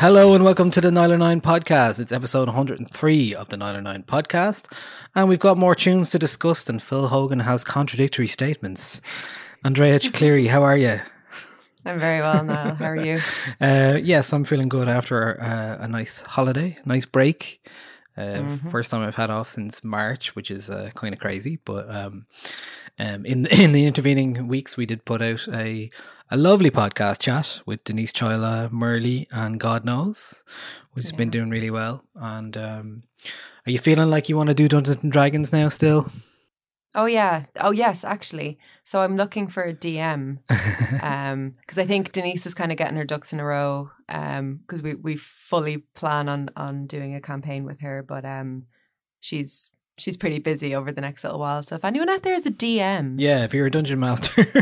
Hello and welcome to the Nialler9 podcast. It's episode 103 of the Nialler9 podcast. And we've got more tunes to discuss than Phil Hogan has contradictory statements. Andrea Cleary, how are you? I'm very well, Niall. How are you? Uh, yes, I'm feeling good after uh, a nice holiday, nice break. Uh, First time I've had off since March, which is uh, kind of crazy. But um, um, in in the intervening weeks, we did put out a a lovely podcast chat with Denise Chaila, Murli, and God knows, which has been doing really well. And um, are you feeling like you want to do Dungeons and Dragons now? Still, Oh yeah. Oh yes, actually. So I'm looking for a DM um because I think Denise is kind of getting her ducks in a row um because we we fully plan on on doing a campaign with her but um she's she's pretty busy over the next little while. So if anyone out there is a DM, yeah. If you're a dungeon master,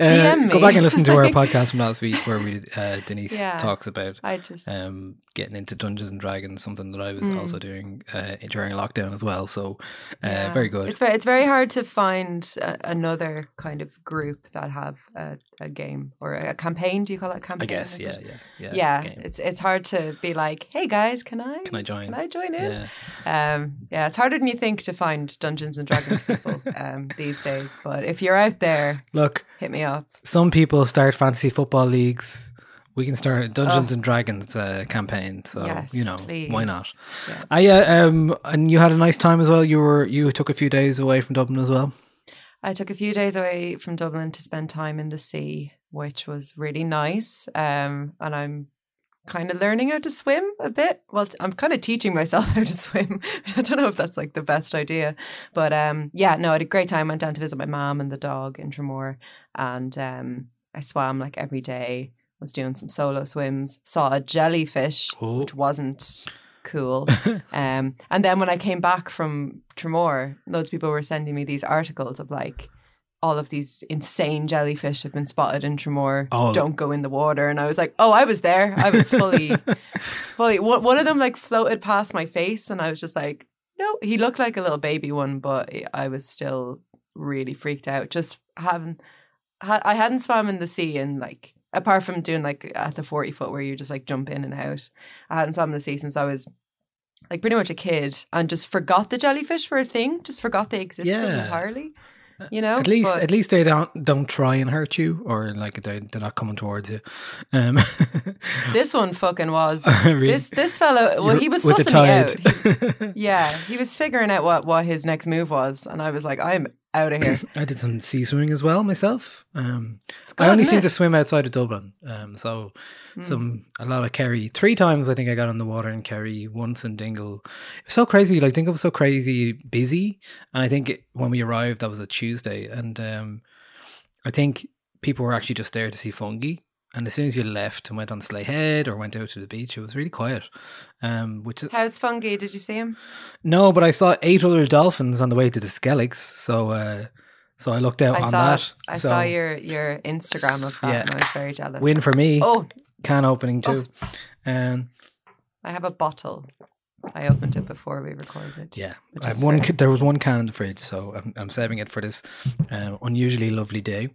uh, DM go back and listen to our podcast from last week where we uh, Denise Yeah. talks about I just um, getting into Dungeons and Dragons, something that I was Mm. also doing uh, during lockdown as well. So, uh, Yeah. very good. It's very it's very hard to find a, another kind of group that have a, a game or a campaign. Do you call it a I campaign? guess, yeah, yeah, yeah. Yeah, game. it's it's hard to be like, hey guys, can I Can I join? can I join in? Yeah. Um, yeah, it's harder than you think to find Dungeons and Dragons people um, these days. But if you're out there, Look, hit me up. some people start fantasy football leagues. We can start a Dungeons Oh. and Dragons uh, campaign. So yes, you know, please. why not? Yeah. I uh, um, and you had a nice time as well. You were you took a few days away from Dublin as well. I took a few days away from Dublin to spend time in the sea, which was really nice. Um, and I'm kind of learning how to swim a bit. Well, I'm kind of teaching myself how to swim. I don't know if that's like the best idea, but um, yeah, no, I had a great time. Went down to visit my mom and the dog in Tramore, and um, I swam like every day. Was doing some solo swims. Saw a jellyfish, Oh. which wasn't cool. um, and then when I came back from Tramore, loads of people were sending me these articles of like all of these insane jellyfish have been spotted in Tramore. Oh. Don't go in the water. And I was like, oh, I was there. I was fully, fully. One one of them like floated past my face, and I was just like, no. He looked like a little baby one, but I was still really freaked out. Just having, ha- I hadn't swam in the sea in like. Apart from doing like at the 40 foot where you just like jump in and out, I hadn't swum the sea since I was like pretty much a kid and just forgot the jellyfish were a thing. Just forgot they existed Yeah. entirely. You know, At least, But at least they don't don't try and hurt you, or like they they're not coming towards you. Um, this one fucking was. really? This this fellow, well, he was sussing me out. He- yeah, he was figuring out what what his next move was, and I was like, I'm out of here. I did some sea swimming as well myself. Um, It's I only seem it? to swim outside of Dublin, um, so Hmm. some a lot of Kerry. Three times I think I got on the water in Kerry. Once in Dingle. It was so crazy. Like Dingle was so crazy busy, and I think it, when we arrived, that was a Tuesday, and um, I think people were actually just there to see Fungie. And as soon as you left and went on Slea Head or went out to the beach, it was really quiet. Um, which How's Fungie? Did you see him? no, but I saw eight other dolphins on the way to the Skelligs, so uh, so I looked out I on saw that. I so saw your your Instagram of that, Yeah. and I was very jealous. win for me. Oh, Can opening too. Um, I have a bottle I opened it before we recorded. Yeah, one. fair. There was one can in the fridge, so I'm, I'm saving it for this uh, unusually lovely day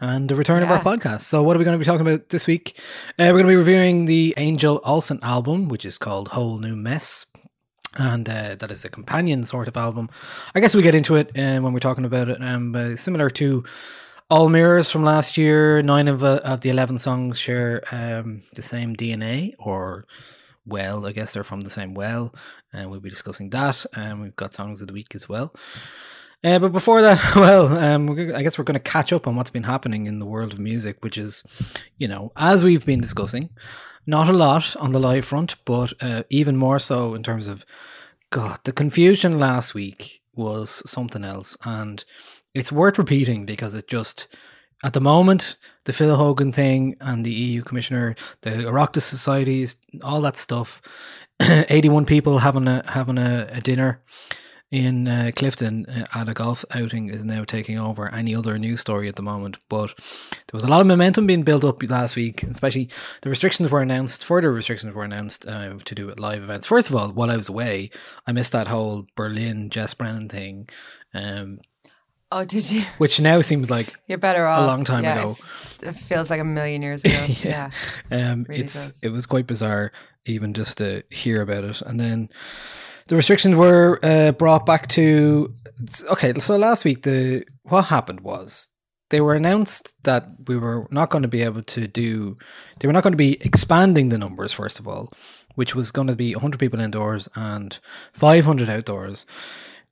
and the return of our podcast. So, what are we going to be talking about this week? Uh, we're going to be reviewing the Angel Olsen album, which is called Whole New Mess. And uh, that is a companion sort of album. I guess we get into it uh, when we're talking about it. Um, similar to All Mirrors from last year, nine of, uh, of the 11 songs share um, the same DNA, or well, I guess they're from the same well, and we'll be discussing that. And we've got songs of the week as well. Uh, but before that, well, um, I guess we're going to catch up on what's been happening in the world of music, which is, you know, as we've been discussing, not a lot on the live front, but uh, even more so in terms of, God, the confusion last week was something else. And it's worth repeating because it just, at the moment, the Phil Hogan thing and the EU commissioner, the Oireachtas societies, all that stuff, 81 people having a having a, a dinner in uh, Clifden uh, at a golf outing is now taking over any other news story at the moment. But there was a lot of momentum being built up last week, especially the restrictions were announced. Further restrictions were announced uh, to do with live events. First of all, while I was away, I missed that whole Berlin Jess Brennan thing, um, Oh, did you? which now seems like You're better off. A long time Yeah, ago. It, feels like a million years ago. yeah. Um, Really it's does. it was quite bizarre even just to hear about it, and then the restrictions were uh, brought back to okay. So last week, the what happened was they were announced that we were not going to be able to do. They were not going to be expanding the numbers first of all, which was going to be 100 people indoors and 500 outdoors.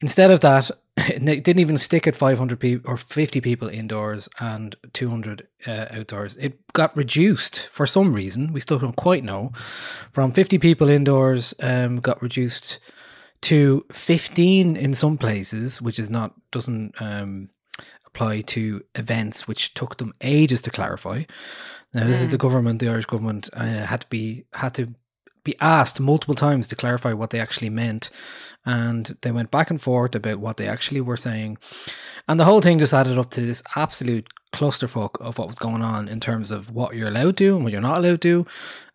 Instead of that, it didn't even stick at 500 people or 50 people indoors and 200 uh, outdoors. It got reduced for some reason. We still don't quite know. From 50 people indoors, um, got reduced to 15 in some places, which is not doesn't um, apply to events, which took them ages to clarify. Now, this is the government. The Irish government uh, had to be had to be asked multiple times to clarify what they actually meant, and they went back and forth about what they actually were saying, and the whole thing just added up to this absolute clusterfuck of what was going on in terms of what you're allowed to and what you're not allowed to,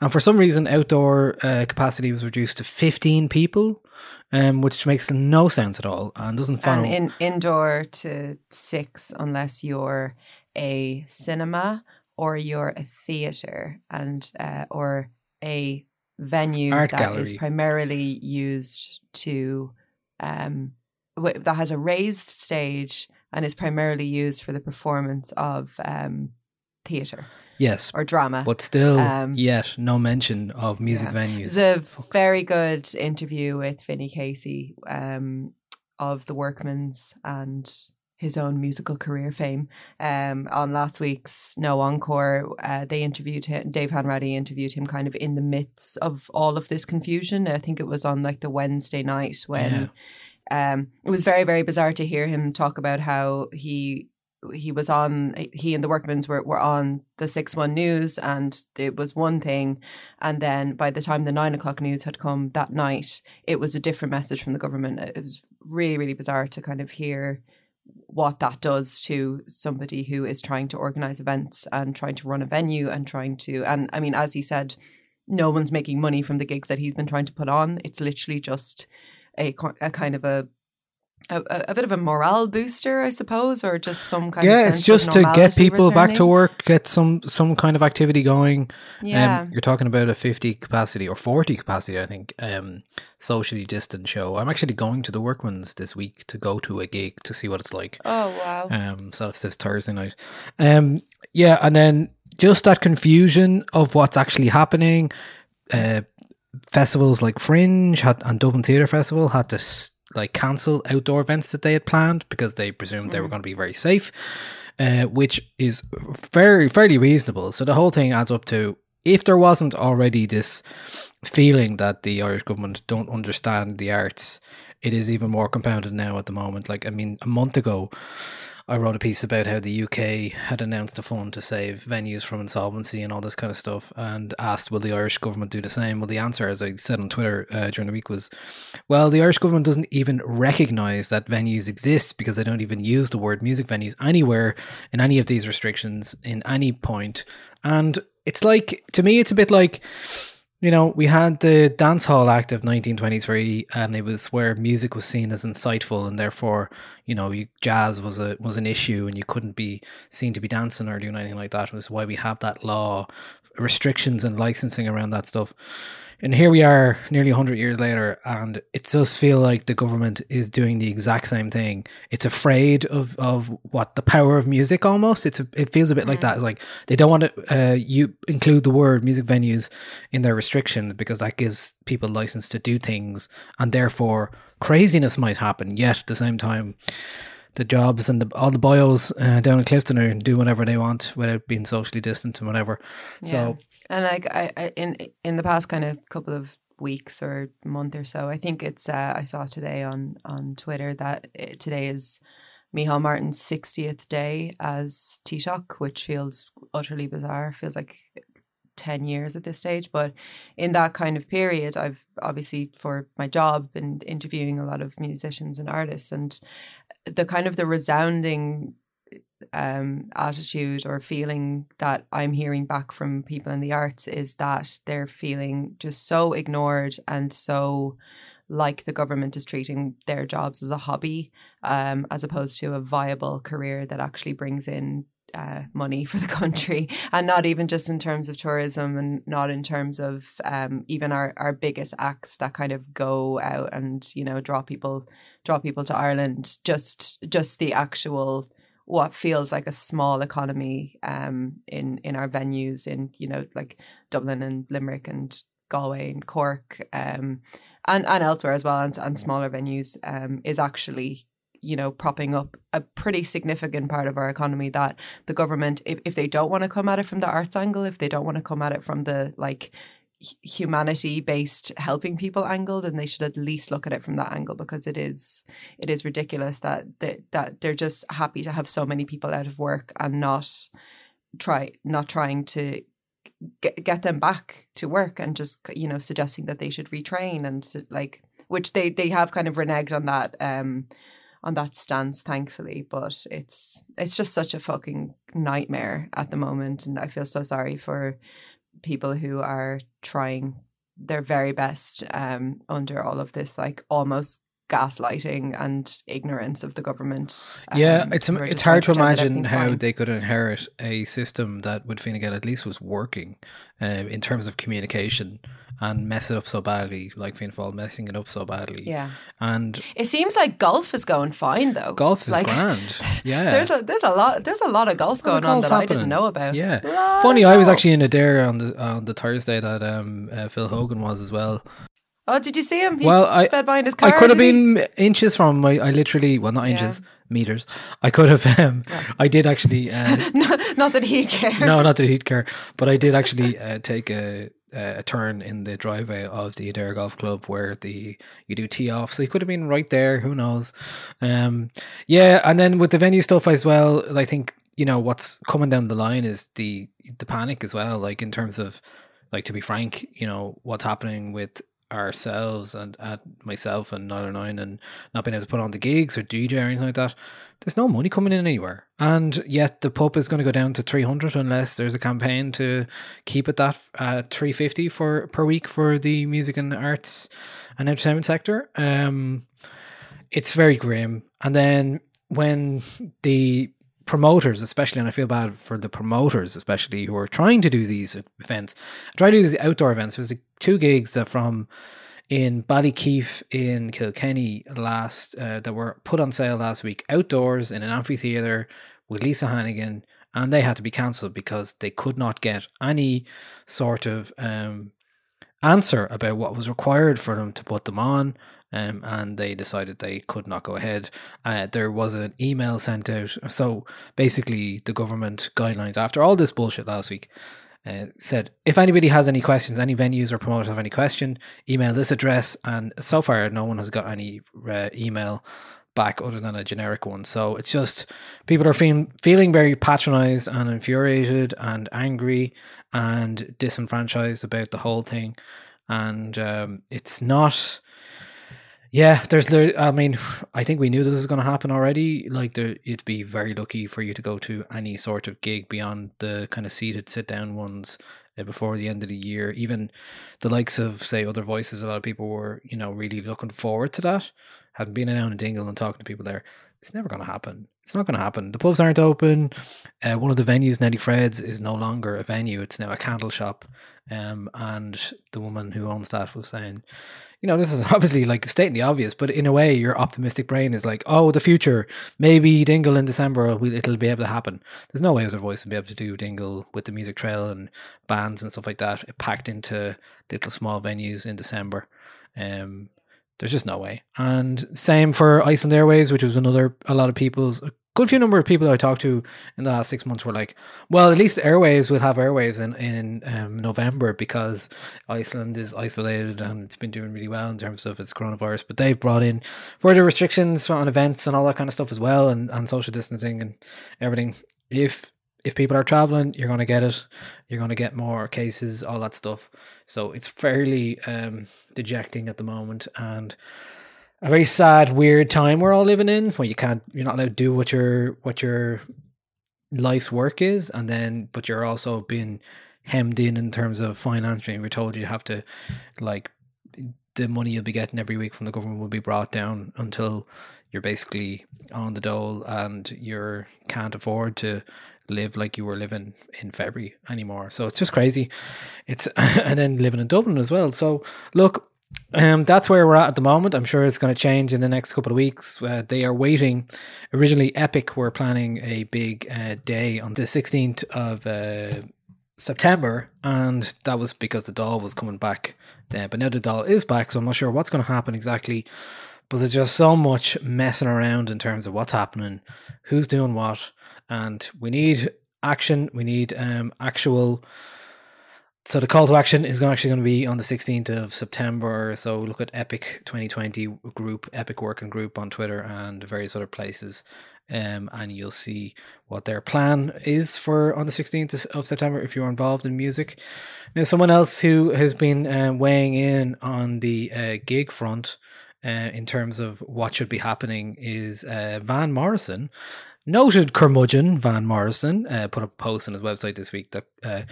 and for some reason, outdoor uh, capacity was reduced to 15 people, um, which makes no sense at all and doesn't follow. And in, indoor to six, unless you're a cinema or you're a theater and uh, or a venue Art that is gallery. primarily used to um, w- that has a raised stage and is primarily used for the performance of um, theater yes, or drama. but still, um, yet no mention of music Yeah. venues. There's a Fuck's very good interview with Vinnie Casey um, of the Workmans and his own musical career fame. Um, on last week's No Encore, uh, they interviewed him. Dave Hanratty interviewed him kind of in the midst of all of this confusion. I think it was on like the Wednesday night when um, it was very very bizarre to hear him talk about how he he was on he and the workmans were, were on the 6-1 news and it was one thing and then by the time the 9 o'clock news had come that night it was a different message from the government it was really really bizarre to kind of hear what that does to somebody who is trying to organize events and trying to run a venue and trying to and i mean as he said no one's making money from the gigs that he's been trying to put on. It's literally just a, a kind of a a, a bit of a morale booster, I suppose, or just some kind of yeah, sense it's just to get people back to work, get some some kind of activity going. Yeah, Um, you're talking about a 50 capacity or 40 capacity, I think, um, socially distant show. I'm actually going to the Workman's this week to go to a gig to see what it's like. oh wow, Um, so that's this Thursday night. Um, yeah, and then just that confusion of what's actually happening. Uh, festivals like Fringe had, and Dublin Theatre Festival had to like cancel outdoor events that they had planned because they presumed they were going to be very safe, uh, which is very fairly reasonable. So the whole thing adds up to if there wasn't already this feeling that the Irish government don't understand the arts, it is even more compounded now at the moment. Like I mean, a month ago. I wrote a piece about how the UK had announced a fund to save venues from insolvency and all this kind of stuff, and asked, "Will the Irish government do the same?" Well, the answer, as I said on Twitter uh, during the week, was, "Well, the Irish government doesn't even recognise that venues exist because they don't even use the word music venues anywhere in any of these restrictions in any point." And it's like, to me, it's a bit like you know, we had the Dance Hall Act of 1923, and it was where music was seen as insightful, and therefore, you know, jazz was a was an issue, and you couldn't be seen to be dancing or doing anything like that. It was why we have that law, restrictions and licensing around that stuff. And here we are, nearly 100 years later, and it does feel like the government is doing the exact same thing. It's afraid of, of what the power of music almost. It's a, it feels a bit like that. It's like they don't want to uh, you include the word music venues in their restrictions because that gives people license to do things, and therefore craziness might happen. Yet at the same time, the jobs and the, all the boyos uh, down in Clifden are do whatever they want without being socially distant and whatever. So and like I, I in in the past kind of couple of weeks or month or so, I think it's uh, I saw today on on Twitter that it, today is Micheál Martin's 60th day as Taoiseach, which feels utterly bizarre. Feels like 10 years at this stage. But in that kind of period, I've obviously, for my job, been interviewing a lot of musicians and artists. And the kind of the resounding um, attitude or feeling that I'm hearing back from people in the arts is that they're feeling just so ignored and so like the government is treating their jobs as a hobby um, as opposed to a viable career that actually brings in uh, money for the country. And not even just in terms of tourism and not in terms of um, even our, our biggest acts that kind of go out and you know draw people draw people to Ireland. Just just the actual what feels like a small economy um, in in our venues in you know like Dublin and Limerick and Galway and Cork um, and and elsewhere as well and, and smaller venues um, is actually you know propping up a pretty significant part of our economy that the government if, if they don't want to come at it from the arts angle if they don't want to come at it from the like humanity based helping people angle then they should at least look at it from that angle because it is it is ridiculous that that, that they're just happy to have so many people out of work and not try not trying to get, get them back to work and just you know suggesting that they should retrain and like which they they have kind of reneged on that um on that stance thankfully but it's it's just such a fucking nightmare at the moment and i feel so sorry for people who are trying their very best um under all of this like almost gaslighting and ignorance of the government yeah, um, it's who it's hard to trying pretend that imagine how fine. they could inherit a system that would Fine Gael at least was working um, in terms of communication and mess it up so badly, like Fianna Fáil messing it up so badly. yeah And it seems like golf is going fine though golf is Like, grand. Yeah. there's a there's a lot there's a lot of golf A lot of going on golf that I didn't know about Yeah. Funny, I was actually in Adare on the on the Thursday that um uh, Phil Hogan was as well. Oh did you see him he Well, I- sped by in his car I could have did he? been inches from my. I literally, well, not Yeah. inches, meters. I could have. Um, I did actually. Uh, not that he'd care no, not that he'd care, but I did actually uh, take a a turn in the driveway of the Adare Golf Club where the you do tee off. So he could have been right there. Who knows? Um, yeah, and then with the venue stuff as well. I think you know what's coming down the line is the the panic as well. Like in terms of like to be frank, you know what's happening with ourselves and at myself and Nine Nine and not being able to put on the gigs or DJ or anything like that. There's no money coming in anywhere, and yet the pub is going to go down to 300 unless there's a campaign to keep it that at 350 for per week for the music and arts and entertainment sector. Um, it's very grim. And then when the promoters, especially, and I feel bad for the promoters, especially who are trying to do these events, try to do these outdoor events. There was two gigs uh, from in Ballykeefe in Kilkenny last uh, that were put on sale last week outdoors in an amphitheater with Lisa Hannigan, and they had to be cancelled because they could not get any sort of um, answer about what was required for them to put them on. Um, and they decided they could not go ahead. Uh, there was an email sent out. So basically, the government guidelines after all this bullshit last week uh, said if anybody has any questions, any venues or promoters have any question, email this address. And so far, no one has got any uh, email back other than a generic one. So it's just people are feeling feeling very patronized and infuriated and angry and disenfranchised about the whole thing. And um, it's not. Yeah, there's there. I mean, I think we knew this was going to happen already. Like, there, it'd be very lucky for you to go to any sort of gig beyond the kind of seated sit down ones uh, before the end of the year. Even the likes of say other voices, a lot of people were you know really looking forward to that. Having been down in Dingle and talking to people there, it's never going to happen. It's not going to happen. The pubs aren't open. Uh, one of the venues, Nelly Fred's, is no longer a venue. It's now a candle shop. Um, and the woman who owns that was saying, you know, this is obviously like stating the obvious, but in a way, your optimistic brain is like, oh, the future, maybe Dingle in December, it'll be able to happen. There's no way other voice will be able to do Dingle with the music trail and bands and stuff like that packed into little small venues in December. Um, there's just no way. And same for Iceland Airwaves, which was another a lot of people's good few number of people I talked to in the last six months were like, well, at least Airwaves will have Airwaves in in um, November because Iceland is isolated and it's been doing really well in terms of its coronavirus. But they've brought in further restrictions on events and all that kind of stuff as well, and, and social distancing and everything. If if people are traveling, you're going to get it. You're going to get more cases, all that stuff. So it's fairly um, dejecting at the moment and a very sad, weird time we're all living in where you can't, you're not allowed to do what your, what your life's work is. And then, but you're also being hemmed in in terms of financially. We're told you have to like the money you'll be getting every week from the government will be brought down until you're basically on the dole and you can't afford to live like you were living in February anymore. So it's just crazy. It's and then living in Dublin as well. So look, um, that's where we're at at the moment. I'm sure it's going to change in the next couple of weeks. Uh, they are waiting. Originally, Epic were planning a big uh, day on the 16th of uh, September, and that was because the Dáil was coming back then. But now the Dáil is back, so I'm not sure what's going to happen exactly. But there's just so much messing around in terms of what's happening, who's doing what, and we need action. We need um, actual. So the call to action is actually going to be on the 16th of September. So look at Epic 2020 group, Epic Working Group on Twitter and various other places um, and you'll see what their plan is for on the 16th of September if you're involved in music. Now, someone else who has been uh, weighing in on the uh, gig front uh, in terms of what should be happening is uh, Van Morrison. Noted curmudgeon Van Morrison uh, put a post on his website this week that uh,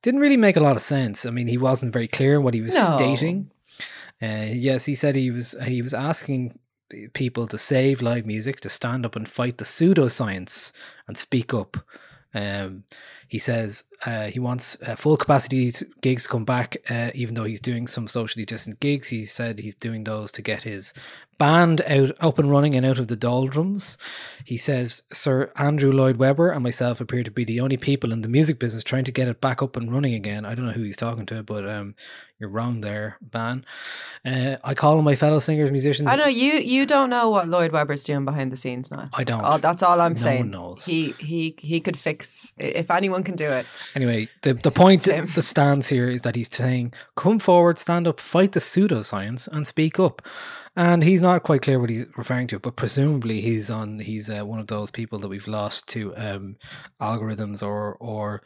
didn't really make a lot of sense. I mean, he wasn't very clear in what he was No. stating. Uh, yes, he said he was he was asking people to save live music, to stand up and fight the pseudoscience and speak up. Um, he says uh, he wants uh, full capacity gigs to come back, uh, even though he's doing some socially distant gigs. He said he's doing those to get his band out up and running and out of the doldrums. He says Sir Andrew Lloyd Webber and myself appear to be the only people in the music business trying to get it back up and running again. I don't know who he's talking to, but um, you're wrong there, Van. Uh, I call on my fellow singers, musicians. I know you. You don't know what Lloyd Webber's doing behind the scenes now. I don't. Oh, that's all I'm No saying. one knows. He he he could fix. If anyone can do it, Anyway, the, the point Same. that stands here is that he's saying, come forward, stand up, fight the pseudoscience and speak up. And he's not quite clear what he's referring to, but presumably he's on. He's uh, one of those people that we've lost to um, algorithms or or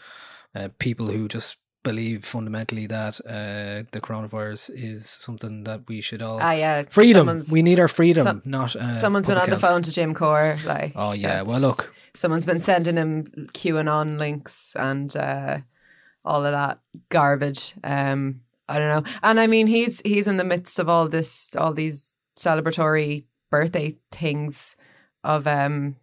uh, people who just believe fundamentally that uh, the coronavirus is something that we should all ah yeah, freedom. We need our freedom, some- not. Uh, Someone's been on the phone to Jim Corr, like. Oh yeah, well look, someone's been sending him QAnon links and uh, all of that garbage. Um, I don't know, and I mean he's he's in the midst of all this, all these celebratory birthday things of um.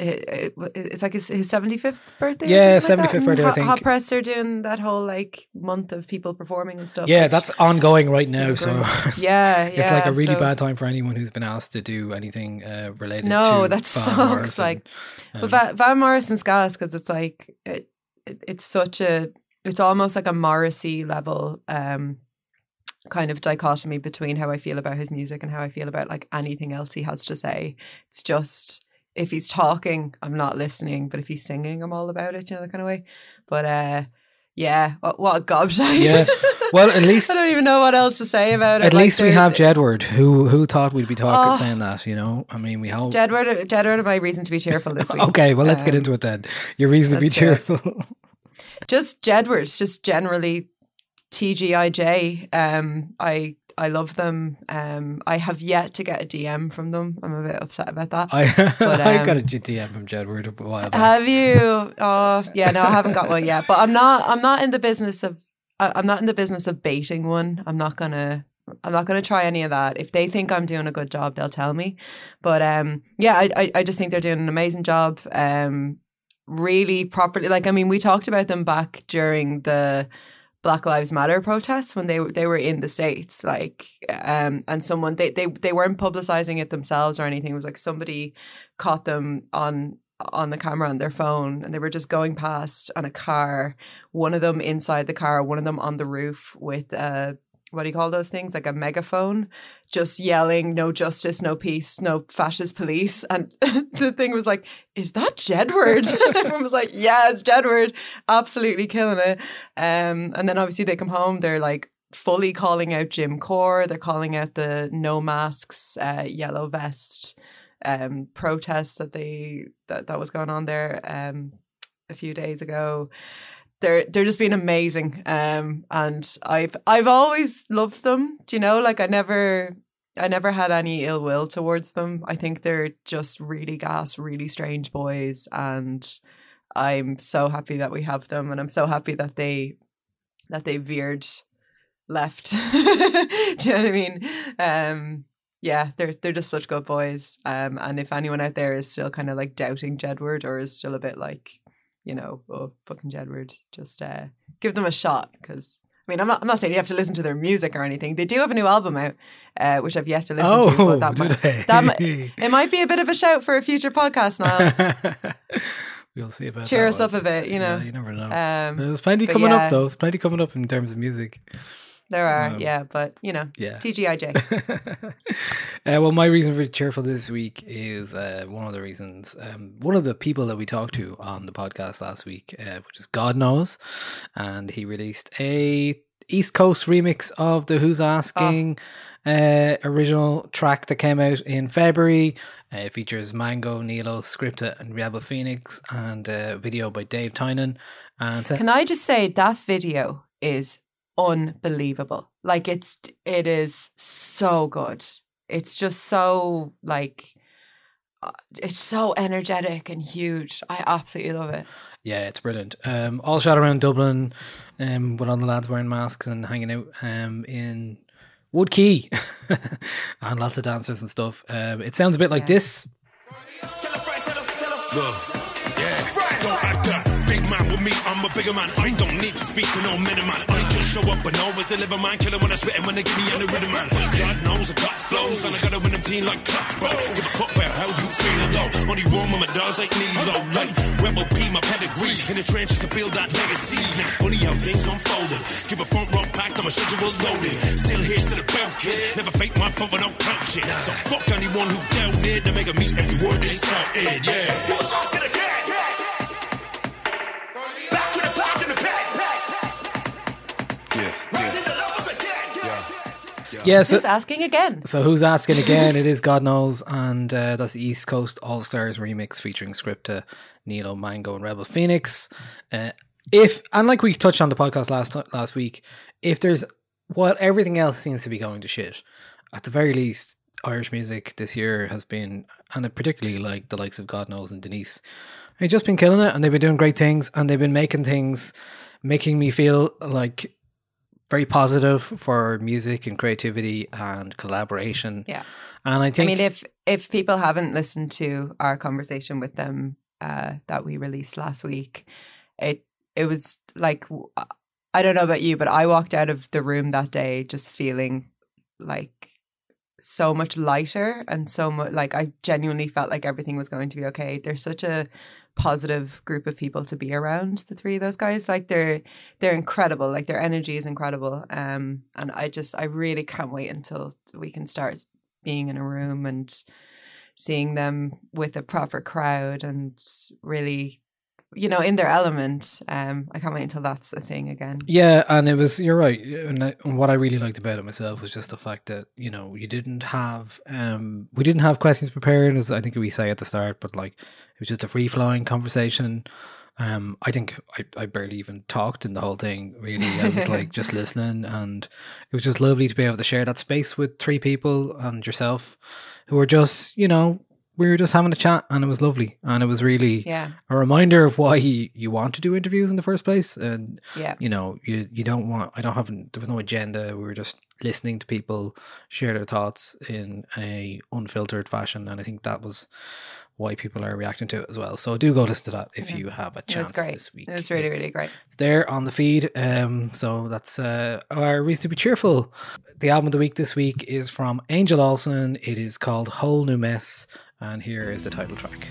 It, it- it's like his his seventy fifth birthday. Yeah, something like that, 75th and birthday, I think. Hot Press are doing that whole like month of people performing and stuff. yeah, that's ongoing right now. So yeah, yeah, it's like a really so- bad time for anyone who's been asked to do anything uh, related. No, that sucks, Morrison. like, Um, But Van, Van Morrison's gas because it's like it, it, it's such a it's almost like a Morrissey level um kind of dichotomy between how I feel about his music and how I feel about like anything else he has to say. It's just if he's talking, I'm not listening, but if he's singing, I'm all about it, you know, that kind of way. But uh yeah, what, what a gobshite. Yeah. Well, at least I don't even know what else to say about it. at Like, least we have Jedward, who who thought we'd be talking Oh. saying that. You know, I mean, we hope. Jedward, Jedward my reason to be cheerful this week. okay, well, let's get Um, into it then. Your reason to be let's do it. cheerful. just Jedward, just generally TGIJ. Um, I I love them. Um, I have yet to get a DM from them. I'm a bit upset about that. I But, I um, got a DM from Jedward a while back. Have you? Oh, yeah. No, I haven't got one yet. But I'm not. I'm not in the business of. I- I'm not in the business of baiting one. I'm not gonna. I'm not gonna try any of that. If they think I'm doing a good job, they'll tell me. But um, yeah, I I, I just think they're doing an amazing job. Um, really properly. Like I mean, we talked about them back during the. Black Lives Matter protests when they they were in the states, like, um, and someone they they they weren't publicizing it themselves or anything. It was like somebody caught them on on the camera on their phone, and they were just going past on a car. One of them inside the car, one of them on the roof with uh what do you call those things? Like a megaphone, just yelling, "No justice, no peace, no fascist police." And the thing was like, "Is that Jedward?" Everyone was like, "Yeah, it's Jedward, absolutely killing it." Um, and then obviously they come home, they're like fully calling out Jim Corr. They're calling out the no masks, uh, yellow vest um, protests that they that that was going on there um, a few days ago. They're they're just being amazing, um, and I've I've always loved them. Do you know? Like I never I never had any ill will towards them. I think they're just really gas, really strange boys, and I'm so happy that we have them, and I'm so happy that they that they veered left. Do you know what I mean? Um, yeah, they're they're just such good boys. Um, and if anyone out there is still kind of like doubting Jedward or is still a bit like, you know, oh fucking Jedward, just uh, give them a shot because. I mean, I'm not, I'm not saying you have to listen to their music or anything. They do have a new album out, uh, which I've yet to listen to. oh, But that might, that it might be a bit of a shout for a future podcast, Niall. we'll see about it. Cheer us one. up a bit, you know. Yeah, you never know. Um, There's plenty coming yeah. up though. There's plenty coming up in terms of music. There are, Um, yeah, but you know, Yeah. TGIJ. uh, well, my reason for cheerful this week is uh, one of the reasons. Um, one of the people that we talked to on the podcast last week, uh, which is God knows, and he released a East Coast remix of the Who's Asking uh, original track that came out in February. Uh, it features Mango, Nealo, Skripteh, and Rebel Phoenix, and a video by Dave Tynan. And so- Can I just say that video is unbelievable. Like it's it is so good. It's just so like uh, it's so energetic and huge. I absolutely love it. Yeah, it's brilliant. Um, all shot around Dublin, um, with all the lads wearing masks and hanging out um, in Wood Quay, and lots of dancers and stuff. Um, it sounds a bit like Yeah. this. Look, yeah, bigger man. I don't need to speak to no middleman. I just show up and always deliver man. Killer when I spit and when they give me on the rhythm man. God knows I got flows and I gotta win them team like bro. Give a fuck about how you feel though. Only warm when my dogs like me low. Like rebel P, my pedigree in the trenches to build that legacy. And funny how things unfolded. Give a front row pack, I'm a schedule loaded. Still here to the belt kid. Never fake my phone with no count shit. So fuck anyone who doubted to make a meet every word they shouted. Yeah. Who's lost it again? Yeah. Yeah, so, Who's asking again? so who's asking again? It is God knows, and uh, that's the East Coast All Stars remix featuring Skripteh, Nealo, Mango, and Rebel Phoenix. Uh, if and like we touched on the podcast last last week, if there's what everything else seems to be going to shit, at the very least, Irish music this year has been, and particularly like the likes of God knows and Denise, they've just been killing it, and they've been doing great things, and they've been making things, making me feel like very positive for music and creativity and collaboration. Yeah. And I I mean, if if people haven't listened to our conversation with them uh, that we released last week, it it was like I don't know about you, but I walked out of the room that day just feeling like so much lighter and so much like I genuinely felt like everything was going to be okay. They're such a positive group of people to be around the three of those guys. Like they're they're incredible. Like their energy is incredible. Um and i just i really can't wait until we can start being in a room and seeing them with a proper crowd and really you know in their element um i can't wait until that's the thing again Yeah, and it was you're right. And, I, and what I really liked about it myself was just the fact that you know you didn't have um we didn't have questions prepared as I think we say at the start, but like it was just a free flowing conversation, Um, I think I, I barely even talked in the whole thing. Really, I was like just listening, and it was just lovely to be able to share that space with three people and yourself, who were just you know we were just having a chat, and it was lovely, and it was really Yeah. a reminder of why you, want to do interviews in the first place, and Yeah. you know you you don't want I don't have there was no agenda. We were just listening to people share their thoughts in a unfiltered fashion, and I think that was why people are reacting to it as well. So do go listen to that if Yeah. you have a chance this week. It was really, It's- really great. it's there on the feed. Um, so that's uh, our reason to be cheerful. The album of the week this week is from Angel Olsen. It is called Whole New Mess, and here is the title track.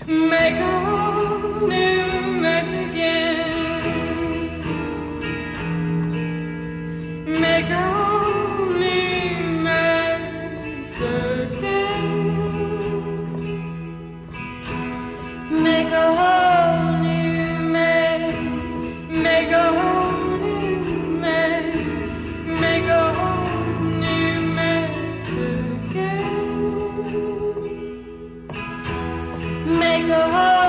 Make a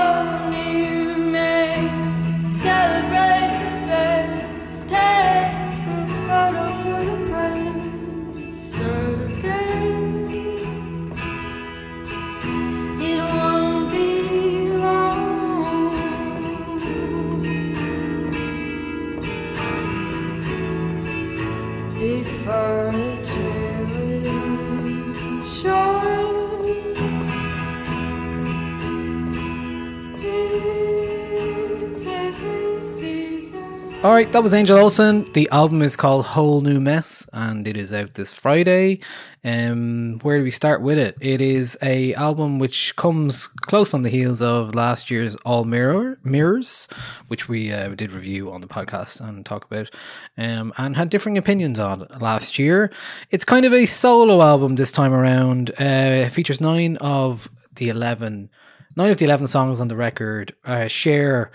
All right, that was Angel Olsen. The album is called Whole New Mess, and it is out this Friday. Um, where do we start with it? It is a album which comes close on the heels of last year's All Mirror Mirrors, which we uh, did review on the podcast and talk about, um, and had differing opinions on last year. It's kind of a solo album this time around. Uh, features nine of the eleven, nine of the eleven songs on the record uh, share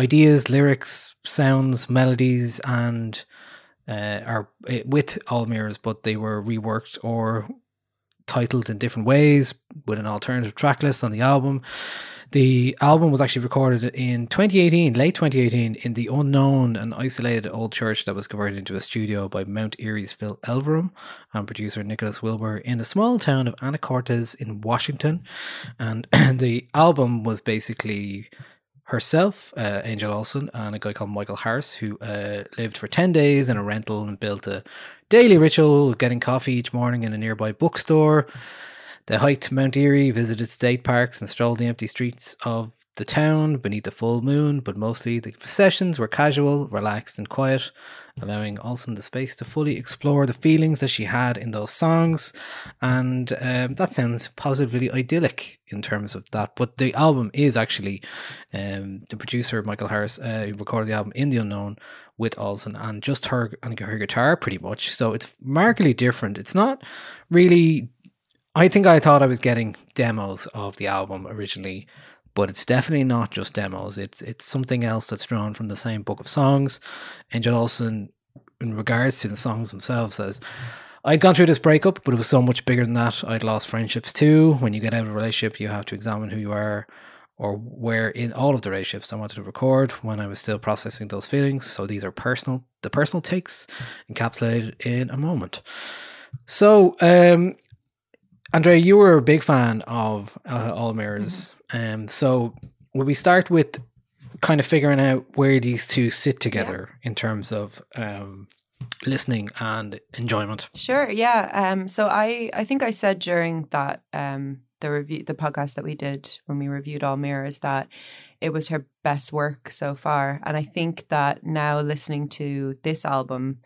ideas, lyrics, sounds, melodies, and uh, are uh, with all mirrors, but they were reworked or titled in different ways with an alternative track list on the album. The album was actually recorded in 2018, late 2018, in the unknown and isolated old church that was converted into a studio by Mount Eerie's Phil Elverum and producer Nicholas Wilbur in the small town of Anacortes in Washington. And the album was basically herself, uh, Angel Olsen, and a guy called Michael Harris, who uh, lived for 10 days in a rental and built a daily ritual of getting coffee each morning in a nearby bookstore. They hiked Mount Erie, visited state parks, and strolled the empty streets of the town beneath the full moon, but mostly the sessions were casual, relaxed, and quiet, allowing Olsen the space to fully explore the feelings that she had in those songs. And um, that sounds positively idyllic in terms of that. But the album is actually um, the producer, Michael Harris, uh, recorded the album in the unknown with Olsen and just her and her guitar pretty much. So it's markedly different. It's not really I think I thought I was getting demos of the album originally, but it's definitely not just demos. It's it's something else that's drawn from the same book of songs. Angel Olsen, in regards to the songs themselves, says, I'd gone through this breakup, but it was so much bigger than that. I'd lost friendships too. When you get out of a relationship, you have to examine who you are or where in all of the relationships I wanted to record when I was still processing those feelings. So these are personal, the personal takes encapsulated in a moment. So, um, Andrea, you were a big fan of uh, All Mirrors. Um, so will we start with kind of figuring out where these two sit together in terms of um, listening and enjoyment? Sure, yeah. Um, so I, I think I said during that um the review the podcast that we did when we reviewed All Mirrors that it was her best work so far. And I think that now listening to this album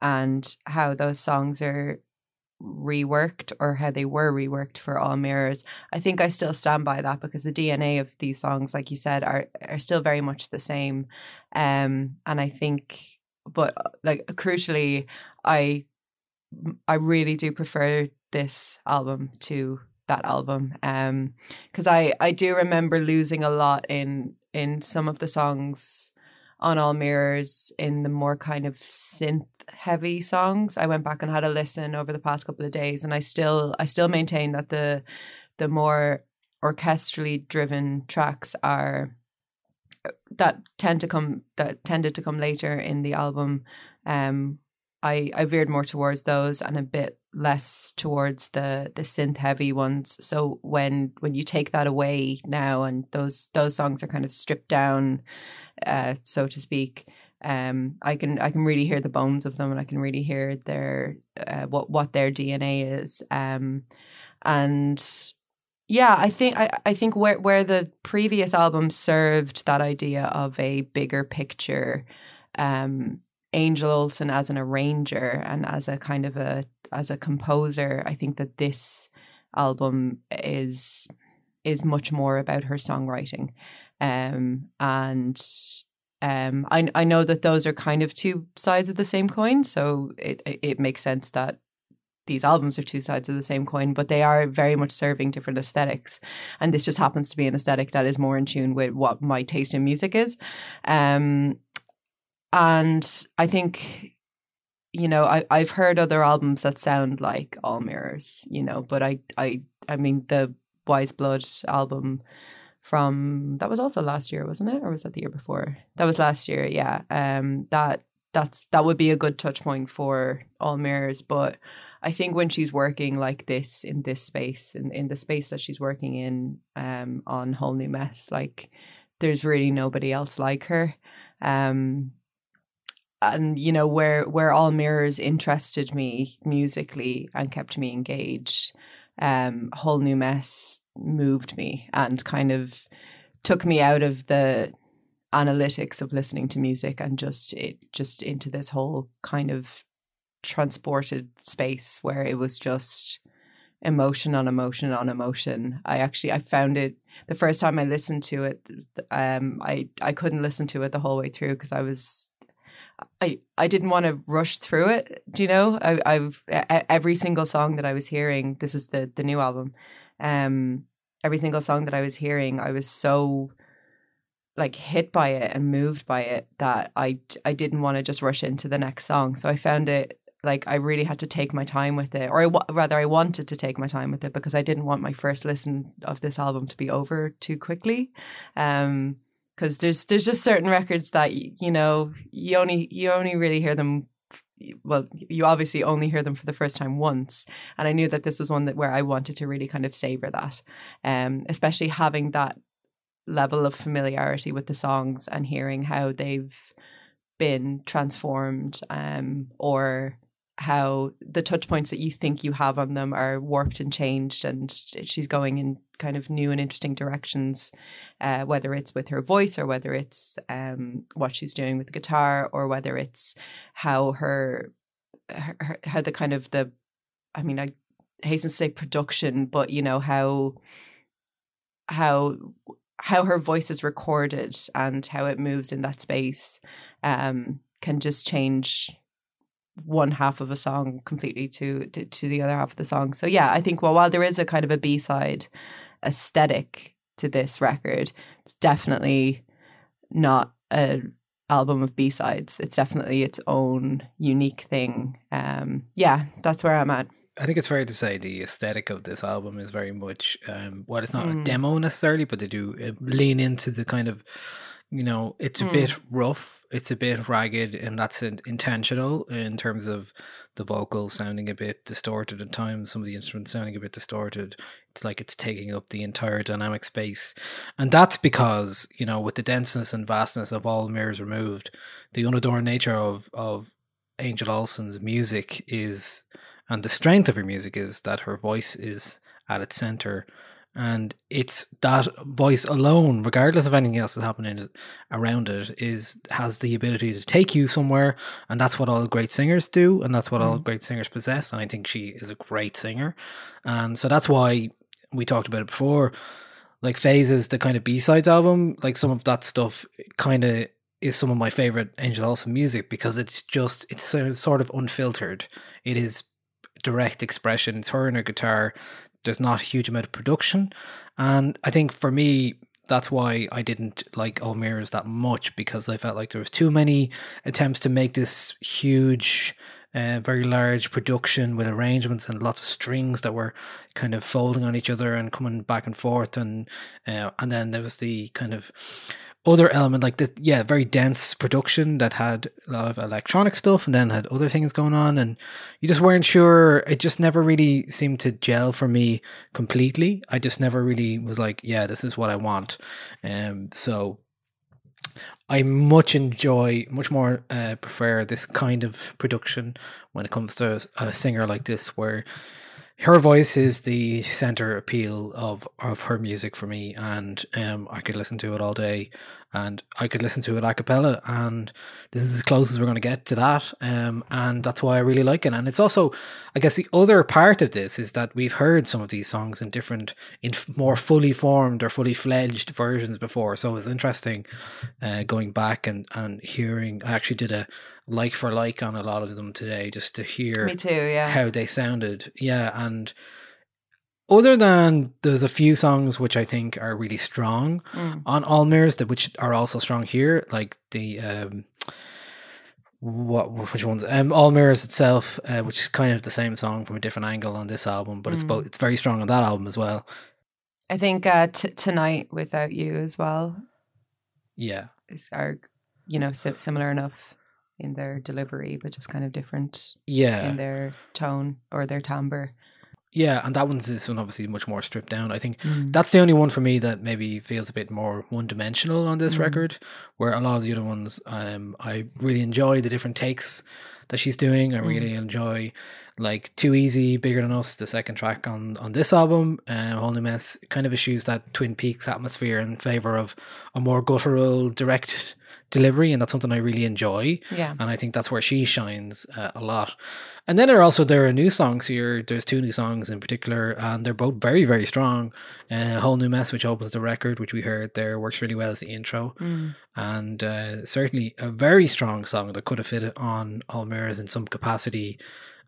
and how those songs are reworked or how they were reworked for all mirrors. I think i still stand by that because the dna of these songs like you said are are still very much the same. Um and i think but uh, like crucially i i really do prefer this album to that album um because i i do remember losing a lot in in some of the songs on all mirrors in the more kind of synth heavy songs i went back and had a listen over the past couple of days and i still i still maintain that the the more orchestrally driven tracks are that tend to come that tended to come later in the album. Um, I I veered more towards those and a bit less towards the the synth heavy ones. So when when you take that away now and those those songs are kind of stripped down, uh, so to speak, um, I can I can really hear the bones of them and I can really hear their uh, what what their DNA is. Um, and yeah, I think I, I think where where the previous album served that idea of a bigger picture, um, Angel Olsen as an arranger and as a kind of a as a composer, I think that this album is is much more about her songwriting, um, and um, I I know that those are kind of two sides of the same coin, so it it, makes sense that these albums are two sides of the same coin, but they are very much serving different aesthetics. And this just happens to be an aesthetic that is more in tune with what my taste in music is. Um, and I think, you know, I, I've heard other albums that sound like All Mirrors, you know, but I, I, I mean, the Weyes Blood album from that was also last year, wasn't it, or was that the year before? That was last year, yeah. Um, that that's that would be a good touch point for All Mirrors, but I think when she's working like this in this space, in, in the space that she's working in um, on Whole New Mess, like there's really nobody else like her. Um, and you know where where all mirrors interested me musically and kept me engaged um whole new mess moved me and kind of took me out of the analytics of listening to music and just it just into this whole kind of transported space where it was just emotion on emotion on emotion. I actually I found it the first time I listened to it um I I couldn't listen to it the whole way through because I was I I didn't want to rush through it. Do you know? I I've every single song that I was hearing. This is the the new album. Um, every single song that I was hearing, I was so like hit by it and moved by it that I I didn't want to just rush into the next song. So I found it like I really had to take my time with it, or rather, I wanted to take my time with it because I didn't want my first listen of this album to be over too quickly. Um, because there's there's just certain records that you know you only you only really hear them well you obviously only hear them for the first time once and i knew that this was one that where i wanted to really kind of savor that um especially having that level of familiarity with the songs and hearing how they've been transformed um or how the touch points that you think you have on them are warped and changed and she's going in kind of new and interesting directions uh, whether it's with her voice or whether it's um, what she's doing with the guitar or whether it's how her, her, how the kind of the i mean i hasten to say production but you know how how how her voice is recorded and how it moves in that space um, can just change one half of a song completely to, to to the other half of the song. So yeah, I think well while there is a kind of a B side aesthetic to this record, it's definitely not a album of B sides. It's definitely its own unique thing. Um yeah, that's where I'm at. I think it's fair to say the aesthetic of this album is very much um well it's not Mm. a demo necessarily, but they do uh, lean into the kind of you know, it's a Mm. bit rough, it's a bit ragged, and that's in- intentional in terms of the vocals sounding a bit distorted at times, some of the instruments sounding a bit distorted. It's like it's taking up the entire dynamic space. And that's because, you know, with the denseness and vastness of all mirrors removed, the unadorned nature of, of Angel Olsen's music is, and the strength of her music is that her voice is at its center. And it's that voice alone, regardless of anything else that's happening around it, is has the ability to take you somewhere, and that's what all great singers do, and that's what all mm-hmm. great singers possess. And I think she is a great singer, and so that's why we talked about it before. Like phases, the kind of B sides album, like some of that stuff, kind of is some of my favorite Angel Olsen music because it's just it's sort of unfiltered. It is direct expression. It's her and her guitar. There's not a huge amount of production, and I think for me that's why I didn't like All Mirrors that much because I felt like there was too many attempts to make this huge uh, very large production with arrangements and lots of strings that were kind of folding on each other and coming back and forth, and uh, and then there was the kind of other element like this yeah very dense production that had a lot of electronic stuff and then had other things going on. And you just weren't sure. It just never really seemed to gel for me completely. I just never really was like yeah this is what i want. Um so I much enjoy, much more uh, prefer this kind of production when it comes to a singer like this, where her voice is the center appeal of of her music for me, and um, I could listen to it all day, and I could listen to it a cappella, and this is as close as we're going to get to that, um, and that's why I really like it. And it's also, I guess, the other part of this is that we've heard some of these songs in different, in more fully formed or fully fledged versions before, so it's interesting uh, going back and and hearing. I actually did a like for like on a lot of them today, just to hear Me too, yeah. how they sounded. Yeah, and other than there's a few songs which I think are really strong Mm. on All Mirrors that which are also strong here, like the um what which ones um All Mirrors itself, uh, which is kind of the same song from a different angle on this album, but it's Mm. both it's very strong on that album as well. I think uh, t- tonight without you as well Yeah. is are you know si- similar enough in their delivery, but just kind of different Yeah. in their tone or their timbre. Yeah, and that one's this one obviously much more stripped down. I think Mm. that's the only one for me that maybe feels a bit more one dimensional on this Mm. record, where a lot of the other ones, um, I really enjoy the different takes that she's doing. I Mm. really enjoy like Too Easy, Bigger Than Us, the second track on on this album. Uh, Whole New Mess kind of eschews that Twin Peaks atmosphere in favor of a more guttural, direct delivery, and that's something I really enjoy Yeah. and I think that's where she shines uh, a lot. And then there are also there are new songs here. There's two new songs in particular, and they're both very very strong. Uh, whole new mess, which opens the record, which we heard there, works really well as the intro, Mm. and uh, certainly a very strong song that could have fit on All Mirrors in some capacity.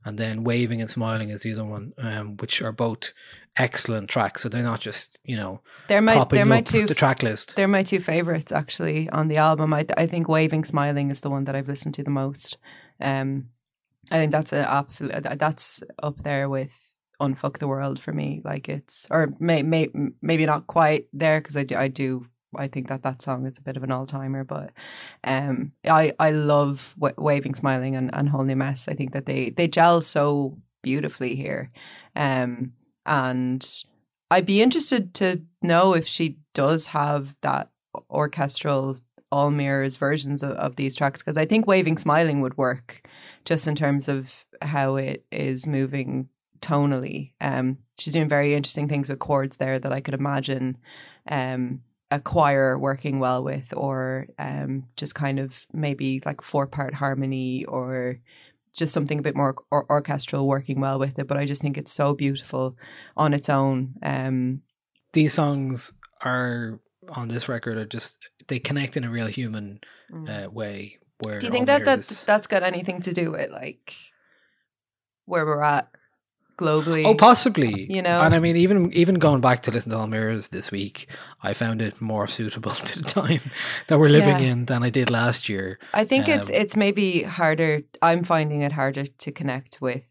And then waving and smiling is the other one, um, which are both excellent tracks. So they're not just you know They're my they're my two the track list. They're my two favorites actually on the album. I I think Waving Smiling is the one that I've listened to the most. Um, I think that's an absolute that's up there with Unfuck the World for me. Like it's or may, may maybe not quite there because I do I do I think that that song is a bit of an all timer. But um, I I love w- Waving Smiling and and Whole New Mess. I think that they they gel so beautifully here. Um, and I'd be interested to know if she does have that orchestral all mirrors versions of, of these tracks because I think Waving Smiling would work just in terms of how it is moving tonally. Um, she's doing very interesting things with chords there that I could imagine um, a choir working well with, or um, just kind of maybe like four part harmony or just something a bit more or- orchestral working well with it. But I just think it's so beautiful on its own. Um, These songs are on this record are just they connect in a real human Mm. uh, way. Where Do you think that that's, is- that's got anything to do with like where we're at globally? Oh, possibly. you know? and I mean, even even going back to listen to All Mirrors this week, I found it more suitable to the time that we're living Yeah. in than I did last year. I think it's um, it's maybe harder. I'm finding it harder to connect with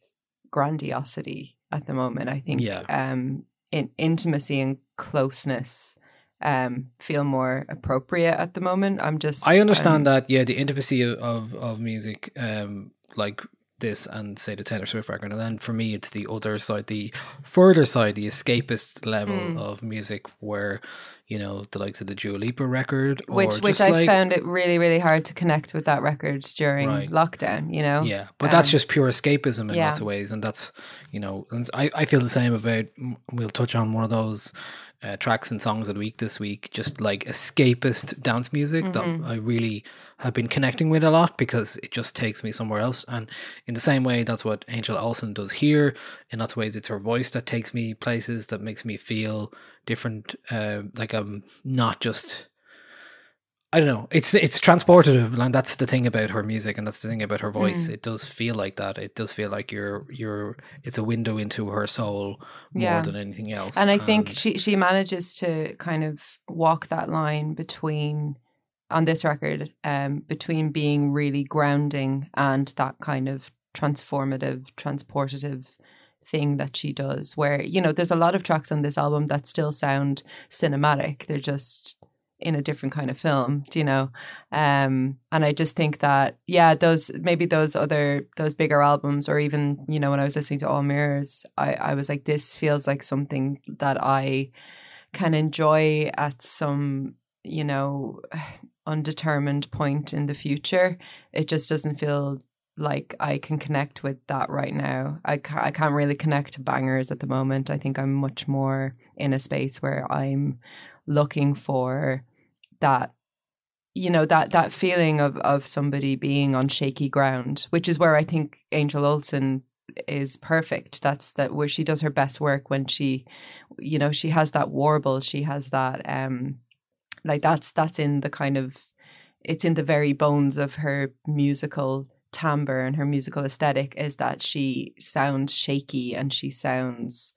grandiosity at the moment. I think Yeah. um, in intimacy and closeness um, feel more appropriate at the moment. I'm just I understand um, that. Yeah, the intimacy of of, of music, um, like this and say the Taylor Swift record, and then for me, it's the other side, the further side, the escapist level Mm. of music, where you know the likes of the Dua Lipa record, or which which I like, found it really really hard to connect with that record during Right. lockdown. You know, Yeah, but that's Um, just pure escapism in yeah. lots of ways, and that's you know, and I I feel the same about. We'll touch on one of those uh, tracks and songs of the week this week, just like escapist dance music Mhm. that I really have been connecting with a lot because it just takes me somewhere else. And in the same way, that's what Angel Olsen does here. In lots of ways, it's her voice that takes me places that makes me feel different. Uh, like I'm not just I don't know. It's it's transportative, and that's the thing about her music, and that's the thing about her voice. Mm. It does feel like that. It does feel like you're you're. It's a window into her soul more Yeah. than anything else. and I think she she manages to kind of walk that line between on this record um between being really grounding and that kind of transformative, transportative thing that she does. Where you know, there's a lot of tracks on this album that still sound cinematic. They're just in a different kind of film, do you know? Um, and I just think that, yeah, those maybe those other those bigger albums, or even you know, when I was listening to All Mirrors, I I was like, this feels like something that I can enjoy at some you know undetermined point in the future. It just doesn't feel like I can connect with that right now. I ca- I can't really connect to bangers at the moment. I think I'm much more in a space where I'm looking for that you know that that feeling of of somebody being on shaky ground which is where i think angel olsen is perfect. That's that where she does her best work when she you know she has that warble she has that um like that's that's in the kind of it's in the very bones of her musical timbre and her musical aesthetic is that she sounds shaky and she sounds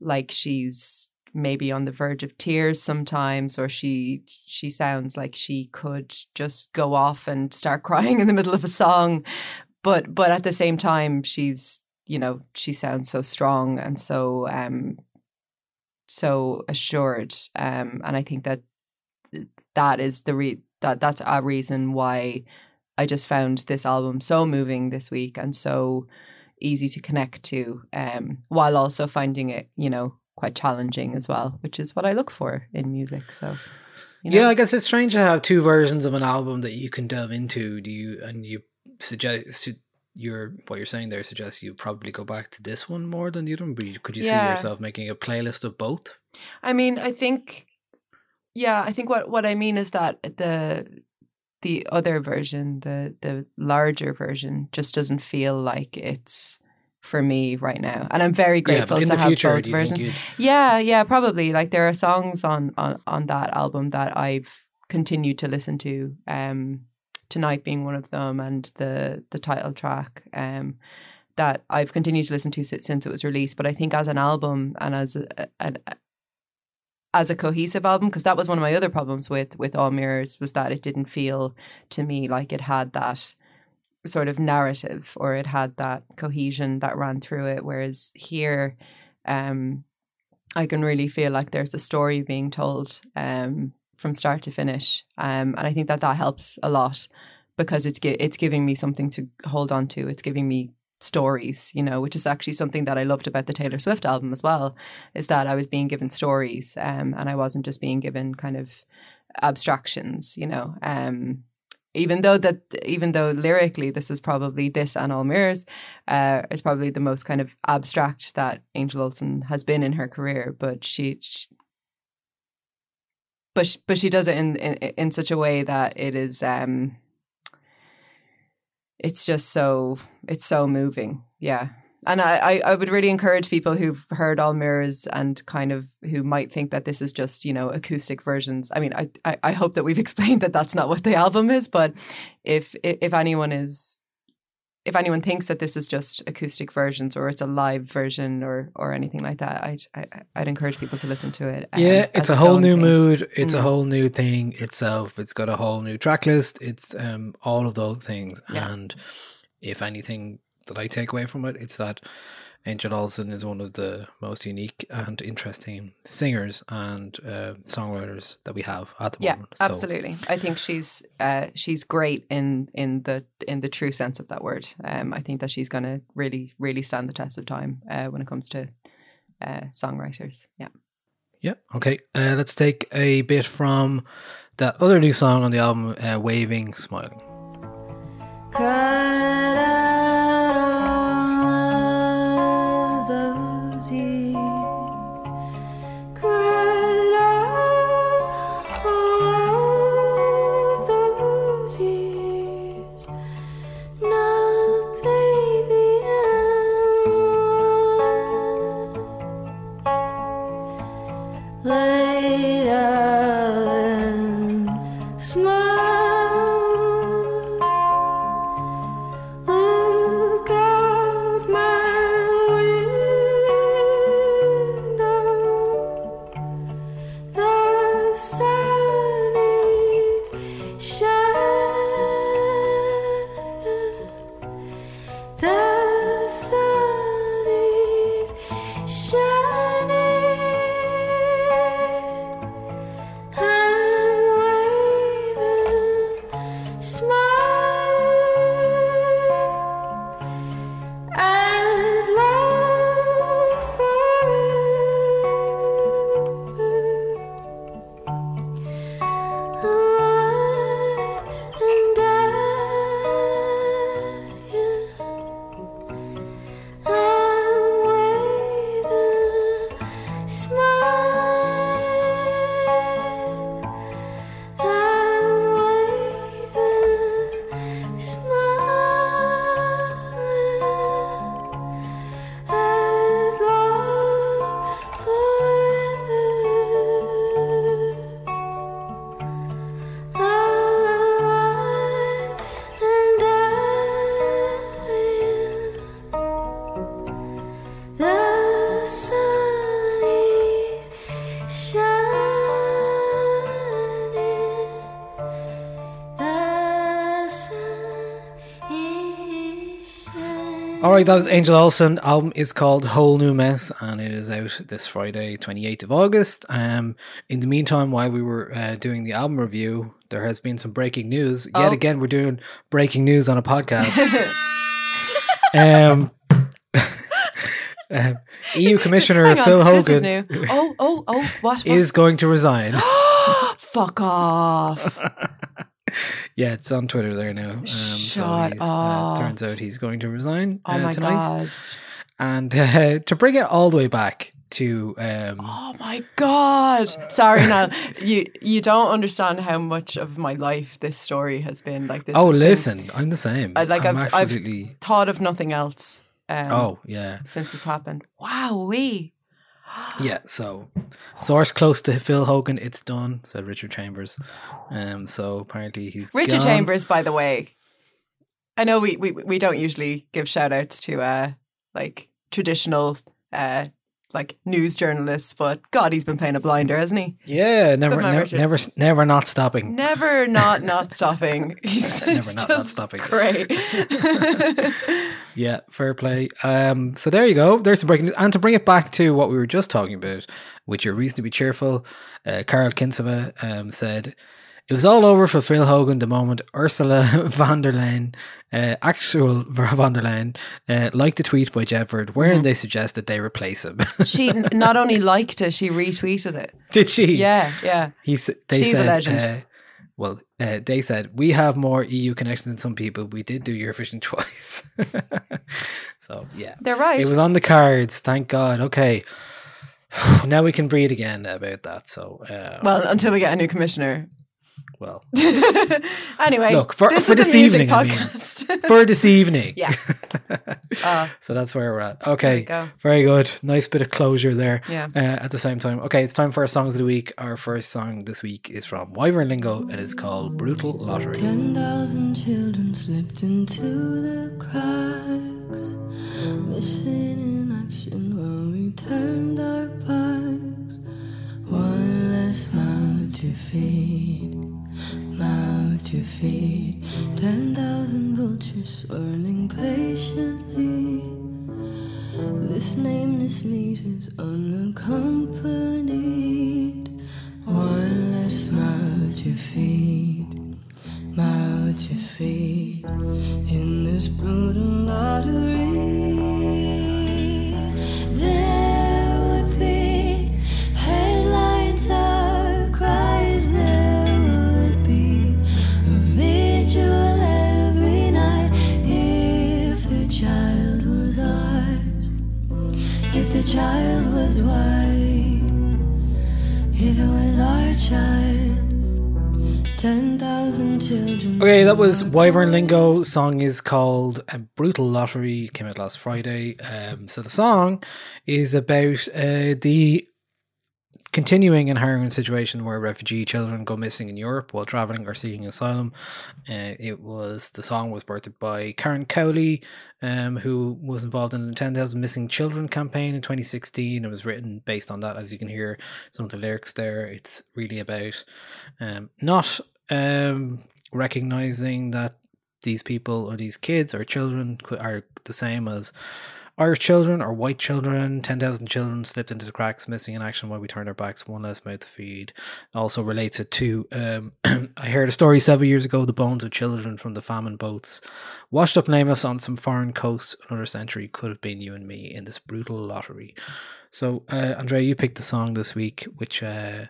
like she's maybe on the verge of tears sometimes or she she sounds like she could just go off and start crying in the middle of a song. But but at the same time she's you know she sounds so strong and so um so assured. Um and i think that that is the re that that's a reason why i just found this album so moving this week and so easy to connect to um while also finding it you know quite challenging as well which is what i look for in music so you know. Yeah, I guess it's strange to have two versions of an album that you can delve into. Do you and you suggest your what you're saying there suggests you probably go back to this one more than the other one. But could you Yeah. see yourself making a playlist of both? I mean, I think, yeah, I think what what I mean is that the the other version, the the larger version, just doesn't feel like it's for me right now, and I'm very grateful in to have future, both versions. Yeah, yeah, probably. Like there are songs on on on that album that I've continued to listen to. Um, tonight being one of them, and the the title track. Um, that I've continued to listen to since, since it was released. But I think as an album and as a, an as a cohesive album, because that was one of my other problems with with All Mirrors was that it didn't feel to me like it had that sort of narrative or it had that cohesion that ran through it. Whereas here, um, I can really feel like there's a story being told um, from start to finish, um, and I think that that helps a lot because it's gi- it's giving me something to hold on to. It's giving me stories, you know, which is actually something that I loved about the Taylor Swift album as well, is that I was being given stories, um, and I wasn't just being given kind of abstractions, you know. Um, even though that, even though lyrically, this is probably this and all mirrors, uh, is probably the most kind of abstract that Angel Olsen has been in her career, but she. she but she, but she does it in, in in such a way that it is um it's just so it's so moving yeah and I, I would really encourage people who've heard all mirrors and kind of who might think that this is just you know acoustic versions i mean i i, I hope that we've explained that that's not what the album is but if if anyone is if anyone thinks that this is just acoustic versions or it's a live version or or anything like that i'd I, i'd encourage people to listen to it um, Yeah, it's a whole new thing. mood. It's a Mm. whole new thing itself. It's got a whole new track list. It's um all of those things. Yeah. And if anything that I take away from it, it's that Angel Olsen is one of the most unique and interesting singers and uh, songwriters that we have at the yeah moment. So, absolutely i think she's uh she's great in in the in the true sense of that word um i think that she's gonna really really stand the test of time uh when it comes to uh songwriters yeah Yeah. Okay. Uh, let's take a bit from that other new song on the album, uh, "Waving, Smiling." cried right, that was Angel Olsen. Album is called Whole New Mess, and it is out this Friday, twenty eighth of August. Um, in the meantime, while we were uh, doing the album review, there has been some breaking news. Yet Oh. again, we're doing breaking news on a podcast. um, um, EU Commissioner on, Phil Hogan. Oh, oh, oh! What? what? is going to resign. Fuck off! yeah, it's on Twitter there now. Um, so Shut he's, uh, turns out he's going to resign Oh uh, my tonight. god! And uh, to bring it all the way back to um, Oh my god! Sorry, now you you don't understand how much of my life this story has been. Like this. oh, has been- listen, I'm the same. I- like, I'm I've- I've- thought of nothing else. Um, oh yeah, since it's happened. Wow, we. Yeah. So, source close to Phil Hogan, it's done," said Richard Chambers. Um, so apparently he's Richard gone. Chambers, by the way. I know we, we we don't usually give shout outs to uh like traditional uh like news journalists, but God, he's been playing a blinder, hasn't he? Yeah, never, never, Richard. never, never not stopping. Never not not stopping. He's Never not not stopping. Great. Yeah, fair play. Um, so there you go. There's some breaking news. And to bring it back to what we were just talking about, which are reason to be cheerful, uh, Carol Kinsella um, said, it was all over for Phil Hogan the moment Ursula von der Leyen, uh, actual von der Leyen, uh, liked a tweet by Jedward wherein Mm-hmm. they suggested they replace him. she n- not only liked it, she retweeted it. Did she? Yeah, yeah. He s- they She's a legend. Uh, well, uh, they said we have more EU connections than some people. We did do Eurovision twice, so yeah, They're right. it was on the cards. Thank God. Okay, now we can breathe again about that. So, uh, well, until we get a new commissioner. Well, anyway, Look, for- this for is this a music evening, I mean. podcast. for this evening, Yeah. Uh, so that's where we're at. Okay, go. very good. Nice bit of closure there. Yeah. Uh, at the same time, okay, it's time for our songs of the week. Our first song this week is from Wyvern Lingo and it's called "Brutal Lottery." Ten thousand children slipped into the cracks, missing in action while we turned our backs. One less mouth to feed, mouth to feed. Ten thousand vultures swirling patiently. This nameless meat is unaccompanied. One less mouth to feed, mouth to feed. In this brutal lottery, the child was white, if it was our child, ten thousand children. Okay, that was Wyvern Lingo. Song is called a Brutal Lottery. Came out last Friday. Um, so the song is about uh, the continuing and harrowing situation where refugee children go missing in Europe while traveling or seeking asylum. Uh, it was the song was birthed by Karen Cowley, um, who was involved in the 10,000 Missing Children campaign in 2016. It was written based on that, as you can hear some of the lyrics there. It's really about um, not um, recognizing that these people or these kids or children are the same as Irish children or white children, 10,000 children slipped into the cracks, missing in action while we turned our backs, one less mouth to feed. Also relates it to, um, I heard a story several years ago, the bones of children from the famine boats washed up nameless on some foreign coast another century could have been you and me in this brutal lottery. So, uh, Andrea, you picked the song this week, which uh,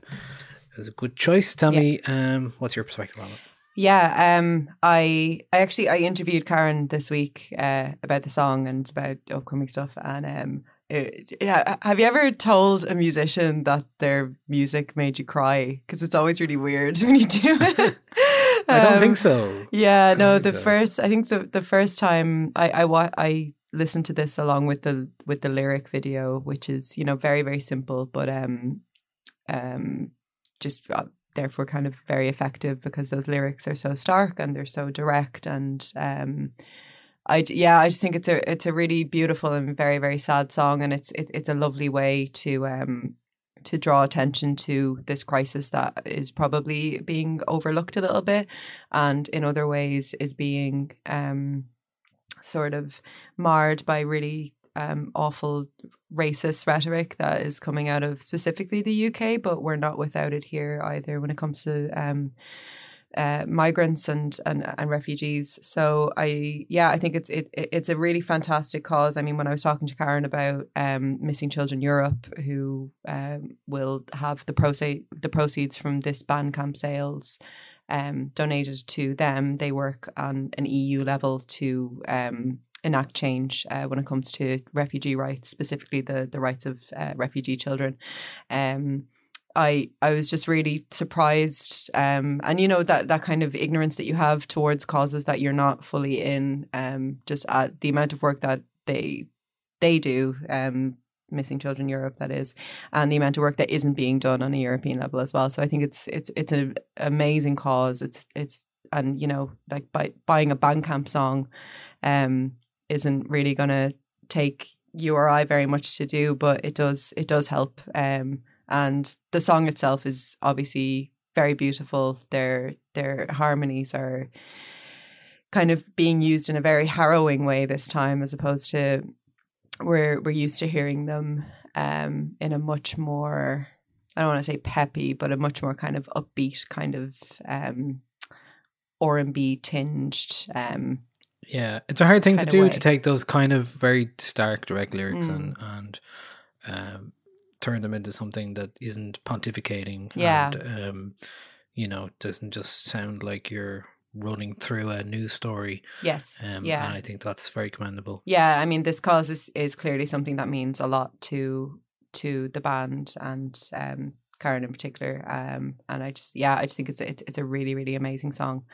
is a good choice. Tell Yeah. me, um, what's your perspective on it? Yeah, um, I I actually I interviewed Karen this week uh, about the song and about upcoming stuff, and um, it, yeah, have you ever told a musician that their music made you cry? Because it's always really weird when you do it. I don't Um, think so. Yeah, no. The so. first, I think the the first time I I wa- I listened to this along with the with the lyric video, which is you know very very simple, but um um just uh, therefore kind of very effective because those lyrics are so stark and they're so direct and um I yeah I just think it's a it's a really beautiful and very very sad song and it's it, it's a lovely way to um to draw attention to this crisis that is probably being overlooked a little bit and in other ways is being um sort of marred by really um awful racist rhetoric that is coming out of specifically the UK but we're not without it here either when it comes to um uh, migrants and, and and refugees. So I yeah I think it's it it- it's a really fantastic cause. I mean when I was talking to Karen about um, missing children Europe who um, will have the proceed the proceeds from this Bandcamp sales um, donated to them. They work on an EU level to um, enact change uh, when it comes to refugee rights, specifically the the rights of uh, refugee children. Um, I I was just really surprised, um, and you know that that kind of ignorance that you have towards causes that you're not fully in, um, just at the amount of work that they they do, um, missing children Europe that is, and the amount of work that isn't being done on a European level as well. So I think it's it's it's an amazing cause. It's it's and you know like by buying a Bandcamp song, um, isn't really going to take you or I very much to do, but it does it does help. Um, and the song itself is obviously very beautiful. Their their harmonies are kind of being used in a very harrowing way this time, as opposed to we're we're used to hearing them um, in a much more I don't want to say peppy, but a much more kind of upbeat kind of um, R and B tinged. Um, Yeah, it's a hard thing to do way. to take those kind of very stark direct lyrics Mm. and and um, turn them into something that isn't pontificating. Yeah. and, um, you know, doesn't just sound like you're running through a news story. yes, Um, yeah, and I think that's very commendable. Yeah, I mean, this cause is, is clearly something that means a lot to to the band and um, Karen in particular. Um, and I just, yeah, I just think it's it's, it's a really really amazing song,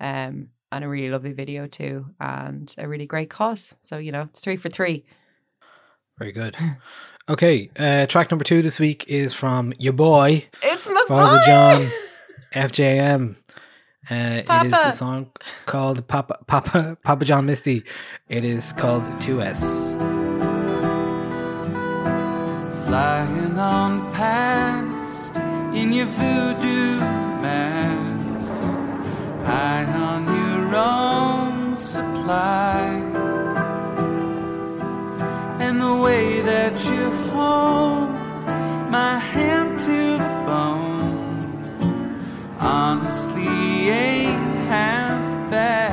um, and a really lovely video too, and a really great cause. So you know, it's three for three. Very good. Okay, uh, track number two this week is from your boy It's my Father boy! John FJM. Uh, it is a song called Papa Papa Papa John Misty. It is called 2S. flying on past in your voodoo mask, high on own supply, and the way that you hold my hand to the bone, honestly ain't half bad.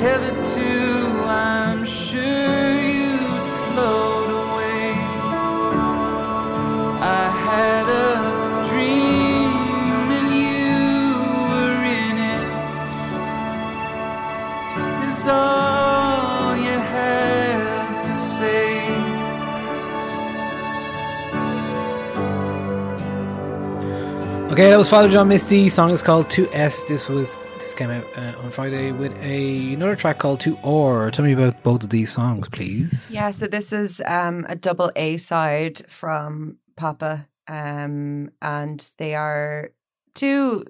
Tethered to, I'm sure you'd float away. I had a dream and you were in it. Is all you had to say. Okay, that was Father John Misty. Song is called 2S. This was this came out uh, on Friday with a another track called To R. Tell me about both of these songs, please. Yeah, so this is um, a double A side from Papa, um, and they are two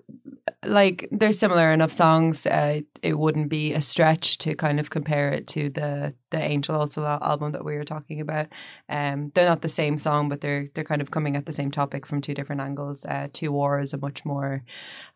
like they're similar enough songs. Uh, it wouldn't be a stretch to kind of compare it to the the Angel Olsen album that we were talking about. Um, they're not the same song, but they're they're kind of coming at the same topic from two different angles. Uh, To R is a much more,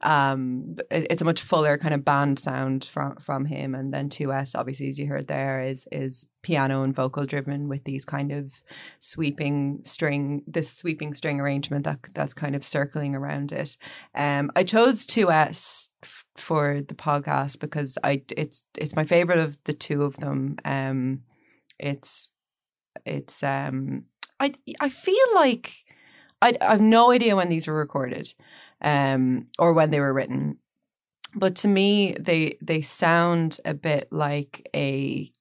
um, it- it's a much fuller kind of band sound from from him, and then Two S obviously as you heard there is is piano and vocal driven with these kind of sweeping string this sweeping string arrangement that that's kind of circling around it. Um i chose 2s f- for the podcast because i it's it's my favorite of the two of them. Um it's it's um i i feel like i i have no idea when these were recorded um or when they were written. But to me they they sound a bit like a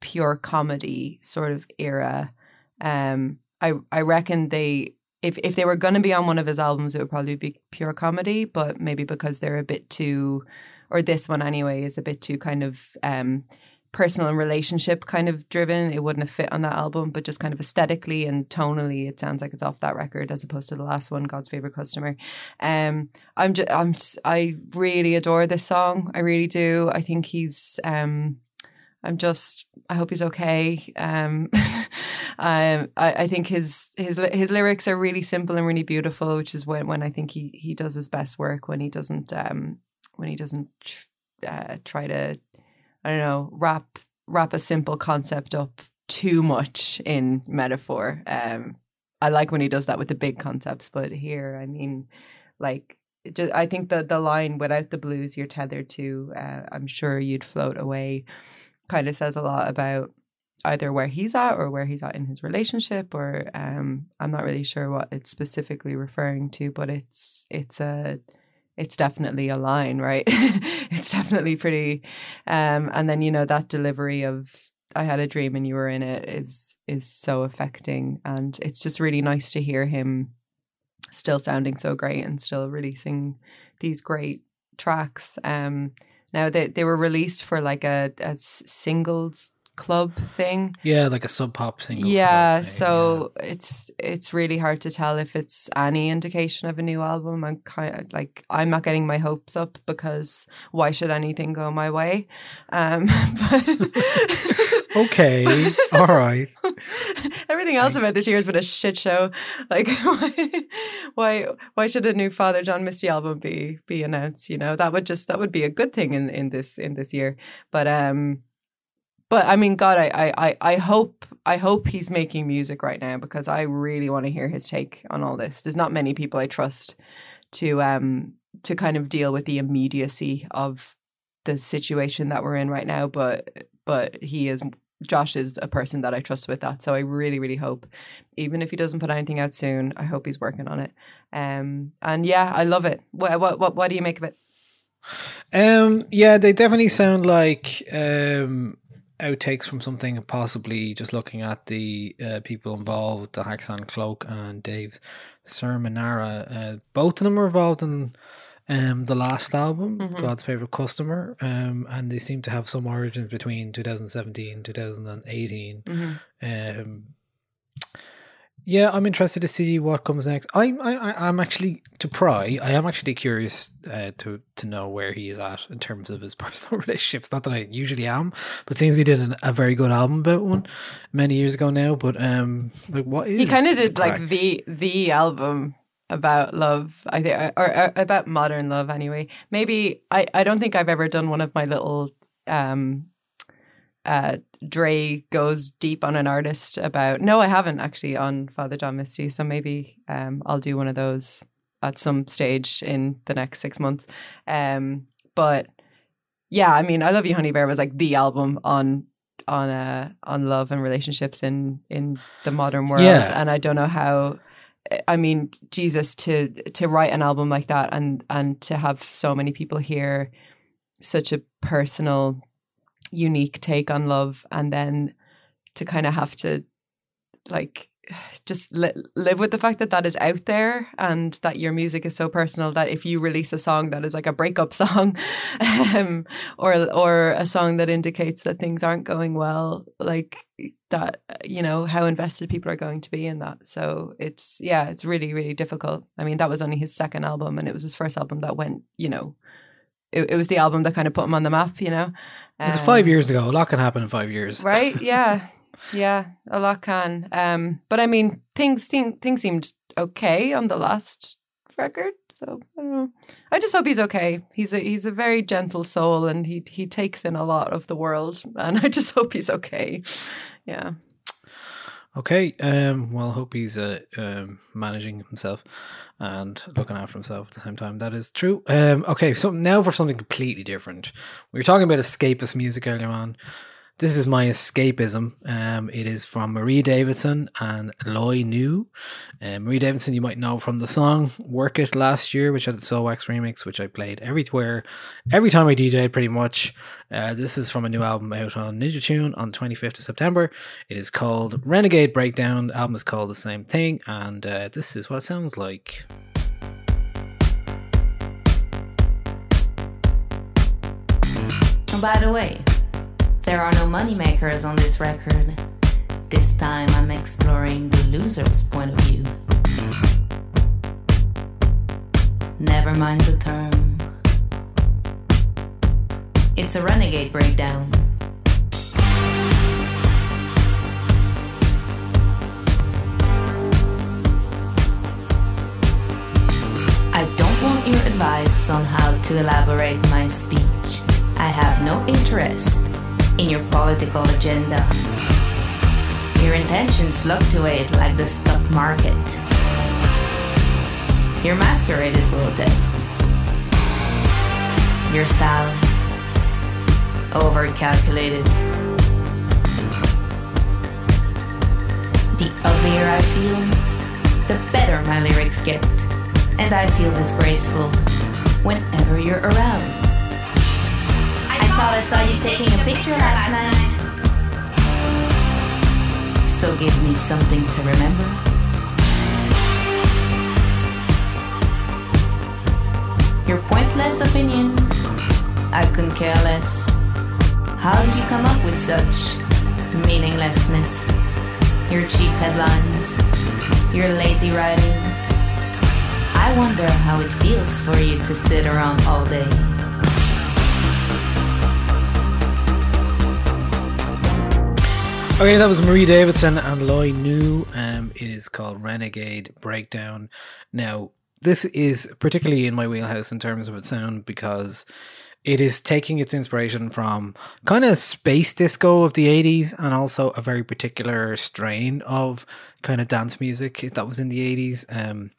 pure comedy sort of era. Um i i reckon they if if they were going to be on one of his albums it would probably be pure comedy but maybe because they're a bit too or this one anyway is a bit too kind of um personal and relationship kind of driven. It wouldn't have fit on that album but just kind of aesthetically and tonally it sounds like it's off that record as opposed to the last one god's favorite customer. Um i'm just i'm I really adore this song. I really do. I think he's um i'm just i hope he's okay um um I, I think his his his lyrics are really simple and really beautiful which is when when i think he he does his best work when he doesn't um when he doesn't uh, try to I don't know, wrap wrap a simple concept up too much in metaphor. Um, I like when he does that with the big concepts, but here, I mean, like, I think the the line "without the blues, you're tethered to," uh, I'm sure you'd float away, kind of says a lot about either where he's at or where he's at in his relationship, or um, I'm not really sure what it's specifically referring to, but it's it's a it's definitely a line, right? it's definitely pretty. Um, and then you know that delivery of "I had a dream and you were in it" is is so affecting, and it's just really nice to hear him still sounding so great and still releasing these great tracks. Um, now they they were released for like a singles club thing. Yeah, like a sub pop single. Yeah, so it's it's really hard to tell if it's any indication of a new album. I'm kind of like I'm not getting my hopes up because why should anything go my way? Um, but okay, all right. Everything else about this year has been a shit show. Like, why, why, why should a new Father John Misty album be be announced? You know, that would just that would be a good thing in in this in this year. But um, but I mean, God, I I I- hope I hope he's making music right now because I really want to hear his take on all this. There's not many people I trust to um to kind of deal with the immediacy of the situation that we're in right now, but but he is Josh is a person that I trust with that. So I really, really hope, even if he doesn't put anything out soon, I hope he's working on it. Um, and yeah, I love it. What what what, what do you make of it? Um, yeah, they definitely sound like um outtakes from something. Possibly just looking at the uh, people involved, the Haxan Cloak and Dave Cerminara. Uh, both of them were involved in um the last album, Mhm. God's favorite customer. Um, and they seem to have some origins between 2017 2018. Mhm. Um, yeah, I'm interested to see what comes next. I'm I, I- I'm actually to pry. I am actually curious uh, to to know where he is at in terms of his personal relationships. Not that I usually am, but since he did an, a very good album about one many years ago now. But um, like what is He kind of did like the the album about love, I think, or, or about modern love. Anyway, maybe I I don't think I've ever done one of my little um uh Dre goes deep on an artist about no I haven't actually on Father John Misty so maybe um I'll do one of those at some stage in the next six months um but yeah I mean I Love You Honey Bear was like the album on on uh on love and relationships in in the modern world Yeah. and I don't know how I mean Jesus to to write an album like that and and to have so many people hear such a personal unique take on love and then to kind of have to like just li- live with the fact that that is out there and that your music is so personal that if you release a song that is like a breakup song um, or or a song that indicates that things aren't going well like that you know how invested people are going to be in that. So it's yeah it's really really difficult. I mean that was only his second album and it was his first album that went you know it, it was the album that kind of put him on the map you know It's five Um, years ago. A lot can happen in five years, right yeah yeah a lot can um but i mean things thing, things seemed okay on the last record. So I don't know. I just hope he's okay. He's a he's a very gentle soul, and he he takes in a lot of the world, and I just hope he's okay. Yeah. Okay. Um. Well, I hope he's uh, um, managing himself and looking after himself at the same time. That is true. Um. Okay. So now for something completely different. We were talking about escapist music earlier on. This is my escapism. Um, it is from Marie Davidson and L'Œil Nu. Um, Marie Davidson, you might know from the song "Work It" last year, which had the Soulwax remix, which I played everywhere, every time I DJ, pretty much. Uh, this is from a new album out on Ninja Tune on 25th of September. It is called Renegade Breakdown. The album is called the same thing, and uh, this is what it sounds like. And by the way, there are no moneymakers on this record. This time I'm exploring the loser's point of view. Never mind the term. It's a renegade breakdown. I don't want your advice on how to elaborate my speech. I have no interest in your political agenda. Your intentions fluctuate like the stock market. Your masquerade is grotesque. Your style, overcalculated. The uglier I feel, the better my lyrics get. And I feel disgraceful whenever you're around. I thought I saw you taking a picture last night. So give me something to remember. Your pointless opinion, I couldn't care less. How do you come up with such meaninglessness? Your cheap headlines, your lazy writing. I wonder how it feels for you to sit around all day. Okay, that was Marie Davidson and L'Œil Nu. Um, it is called Renegade Breakdown. Now, this is particularly in my wheelhouse in terms of its sound because it is taking its inspiration from kind of space disco of the 80s and also a very particular strain of kind of dance music that was in the 80s. Um,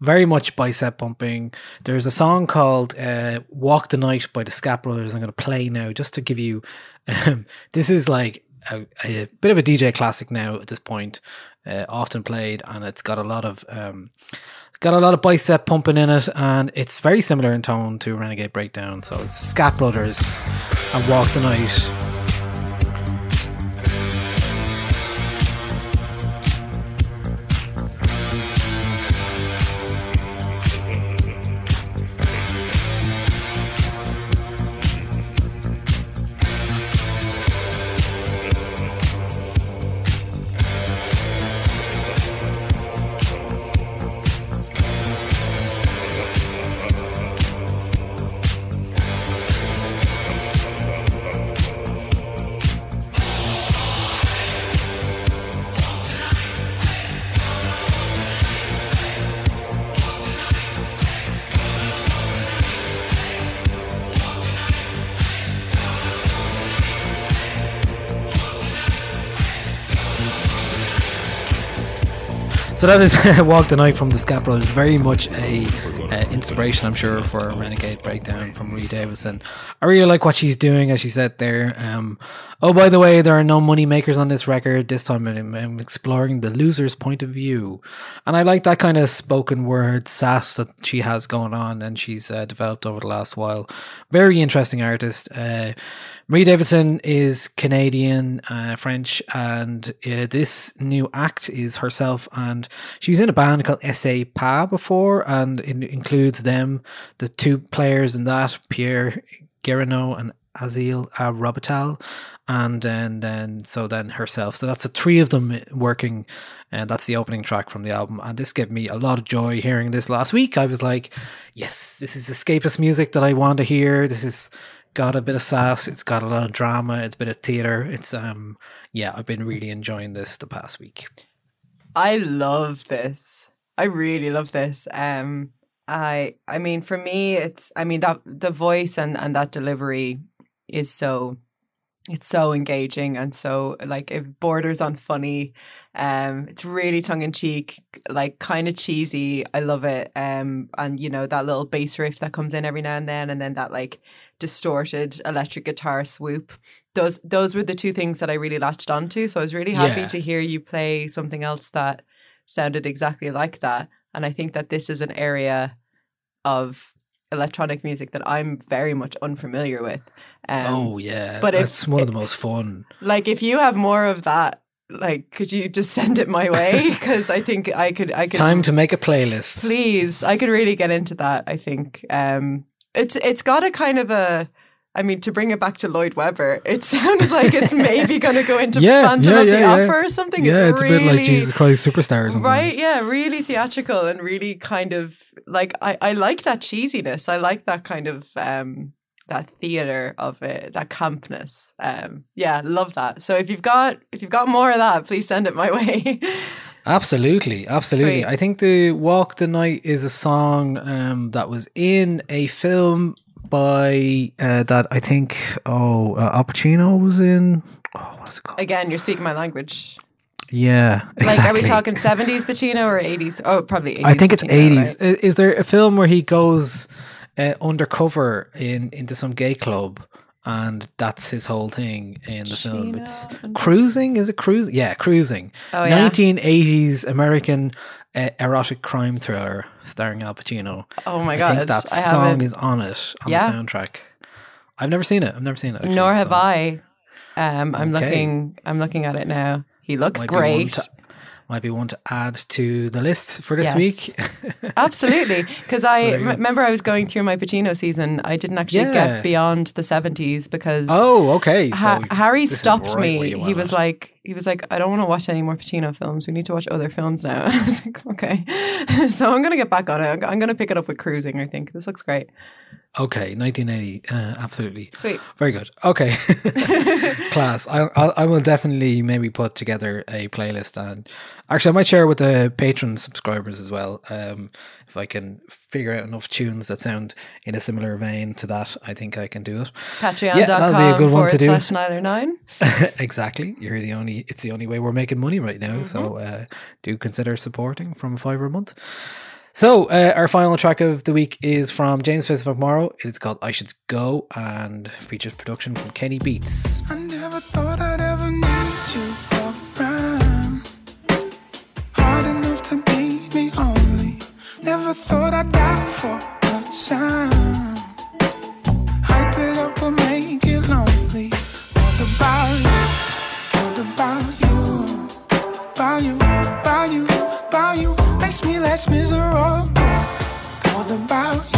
very much bicep pumping. There's a song called uh, Walk the Night by the Skatt Brothers. I'm going to play now just to give you. Um, this is like a, a bit of a DJ classic now at this point, uh, often played, and it's got a lot of um, got a lot of bicep pumping in it, and it's very similar in tone to Renegade Breakdown. So it's Skatt Brothers and Walk the Night. So that is Walk the Night from the Skatt Brothers. Very much a uh, inspiration, I'm sure, for Renegade Breakdown from Marie Davidson. I really like what she's doing, as she said there. Um, oh, by the way, there are no money makers on this record. This time I'm, I'm exploring the loser's point of view. And I like that kind of spoken word sass that she has going on and she's uh, developed over the last while. Very interesting artist. Uh, Marie Davidson is Canadian, uh, French, and uh, this new act is herself. And she was in a band called Essaie Pas before, and it includes them, the two players in that, Pierre Guerineau and Asaël uh, Robitaille, and then, then so then herself. So that's the three of them working, and that's the opening track from the album. And this gave me a lot of joy hearing this last week. I was like, yes, this is escapist music that I want to hear. This is got a bit of sass. It's got a lot of drama. It's a bit of theater. It's um yeah, I've been really enjoying this the past week. I love this. I really love this. Um, I I mean for me it's I mean that the voice and and that delivery is so it's so engaging and so like it borders on funny. Um it's really tongue in cheek, like kind of cheesy. I love it. Um and you know that little bass riff that comes in every now and then and then that like distorted electric guitar swoop. Those those were the two things that I really latched onto. So I was really happy Yeah. to hear you play something else that sounded exactly like that. And I think that this is an area of electronic music that I'm very much unfamiliar with. Um, oh yeah, but but it's one of the most fun. like if you have more of that, like could you just send it my way? Because I think I could. I could Time to make a playlist. please. I could really get into that. I think um, it's it's got a kind of a. I mean, to bring it back to Lloyd Webber, it sounds like it's maybe going to go into Yeah, Phantom yeah, of the yeah. Opera or something. Yeah, it's, really, a bit like Jesus Christ Superstar or something. Right, yeah, really theatrical and really kind of like I, I like that cheesiness. I like that kind of um that theater of it, that campness. Um yeah, love that. So if you've got if you've got more of that, please send it my way. Absolutely, absolutely. Sweet. I think the Walk the Night is a song um, that was in a film by uh, that I think oh uh, Al Pacino was in. Oh, what's it called? Again, you're speaking my language. yeah, Like are we talking 70s Pacino or 80s? Oh, probably 80s. I think it's eighties. right? Is there a film where he goes uh, undercover in into some gay club? And that's his whole thing in the film. It's cruising. Is it cruising? Yeah, cruising. Oh, yeah. 1980s American uh, erotic crime thriller starring Al Pacino. Oh my god! I think that I song is on it on Yeah. the soundtrack. I've never seen it. I've never seen it. actually, nor have so I. Um I'm Okay. looking I'm looking at it now. He looks might great. to- might be one to add to the list for this Yes. week. Absolutely, because I remember I was going through my Pacino season. I didn't actually Yeah. get beyond the seventies because oh, okay. So Ha- Harry stopped right me. He was it. like, he was like, I don't want to watch any more Pacino films. We need to watch other films now. I was like, okay, so I'm gonna get back on it. I'm- I'm gonna pick it up with Cruising. I think this looks great. Okay, 1980. Uh, absolutely. Sweet. Very good. Okay, class. I, I I will definitely maybe put together a playlist and actually I might share with the Patreon subscribers as well. Um, if I can figure out enough tunes that sound in a similar vein to that, I think I can do it. Patreon.com that'll be a good one forward to do. slash Nialler9. exactly. You're the only. It's the only way we're making money right now. So uh, do consider supporting from a fiver a month. So uh, our final track of the week is from James Fitz McMorrow. It's called "I Should Go" and features production from Kenny Beats. Never thought I'd ever need you around. Me less miserable. What about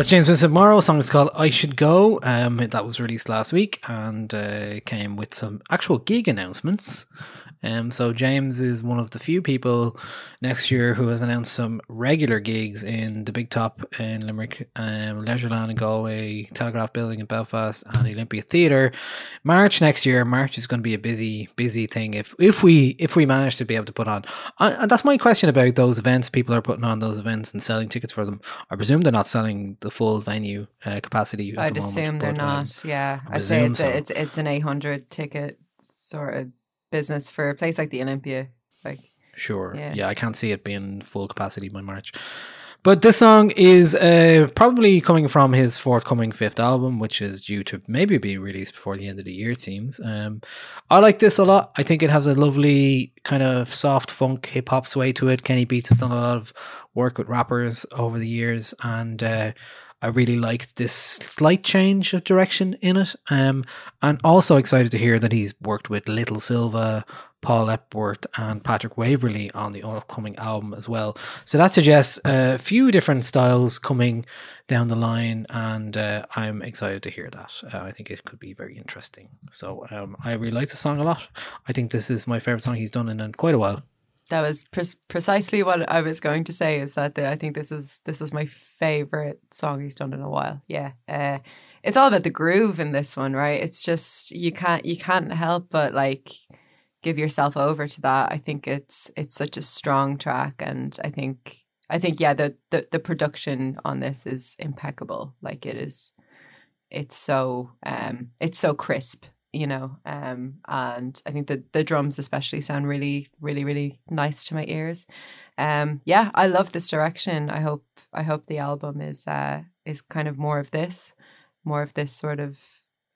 That's James Vincent McMorrow. Song is called "I Should Go." Um, that was released last week and uh, came with some actual gig announcements. Um, so James is one of the few people next year who has announced some regular gigs in the Big Top in Limerick, um, Leisureland in Galway, Telegraph Building in Belfast, and the Olympia Theatre. March next year. March is going to be a busy, busy thing. If if we if we manage to be able to put on, I, and that's my question about those events. People are putting on those events and selling tickets for them. I presume they're not selling the full venue uh, capacity. At I'd the moment, assume they're but, um, not. yeah, I'd say it's so. a, it's it's an eight hundred ticket sort of business for a place like the Olympia. Like, Sure. Yeah. Yeah. I can't see it being full capacity by March. But this song is uh, probably coming from his forthcoming fifth album, which is due to maybe be released before the end of the year, it seems. Um, I like this a lot. I think it has a lovely kind of soft funk hip hop sway to it. Kenny Beats has done a lot of work with rappers over the years, and uh, I really liked this slight change of direction in it. Um, and also excited to hear that he's worked with Lil Silva, Paul Epworth and Patrick Wimberly on the upcoming album as well. So that suggests a few different styles coming down the line, and uh, I'm excited to hear that. Uh, I think it could be very interesting. So um, I really like the song a lot. I think this is my favorite song he's done in, in quite a while. That was pre- precisely what I was going to say. Is that the, I think this is this is my favorite song he's done in a while. Yeah, uh, it's all about the groove in this one, right? It's just you can't you can't help but like give yourself over to that. I think it's it's such a strong track, and I think I think yeah, the the, the production on this is impeccable. Like it is, it's so um it's so crisp you know um and i think the the drums especially sound really really really nice to my ears. Um yeah i love this direction. I hope i hope the album is uh is kind of more of this more of this sort of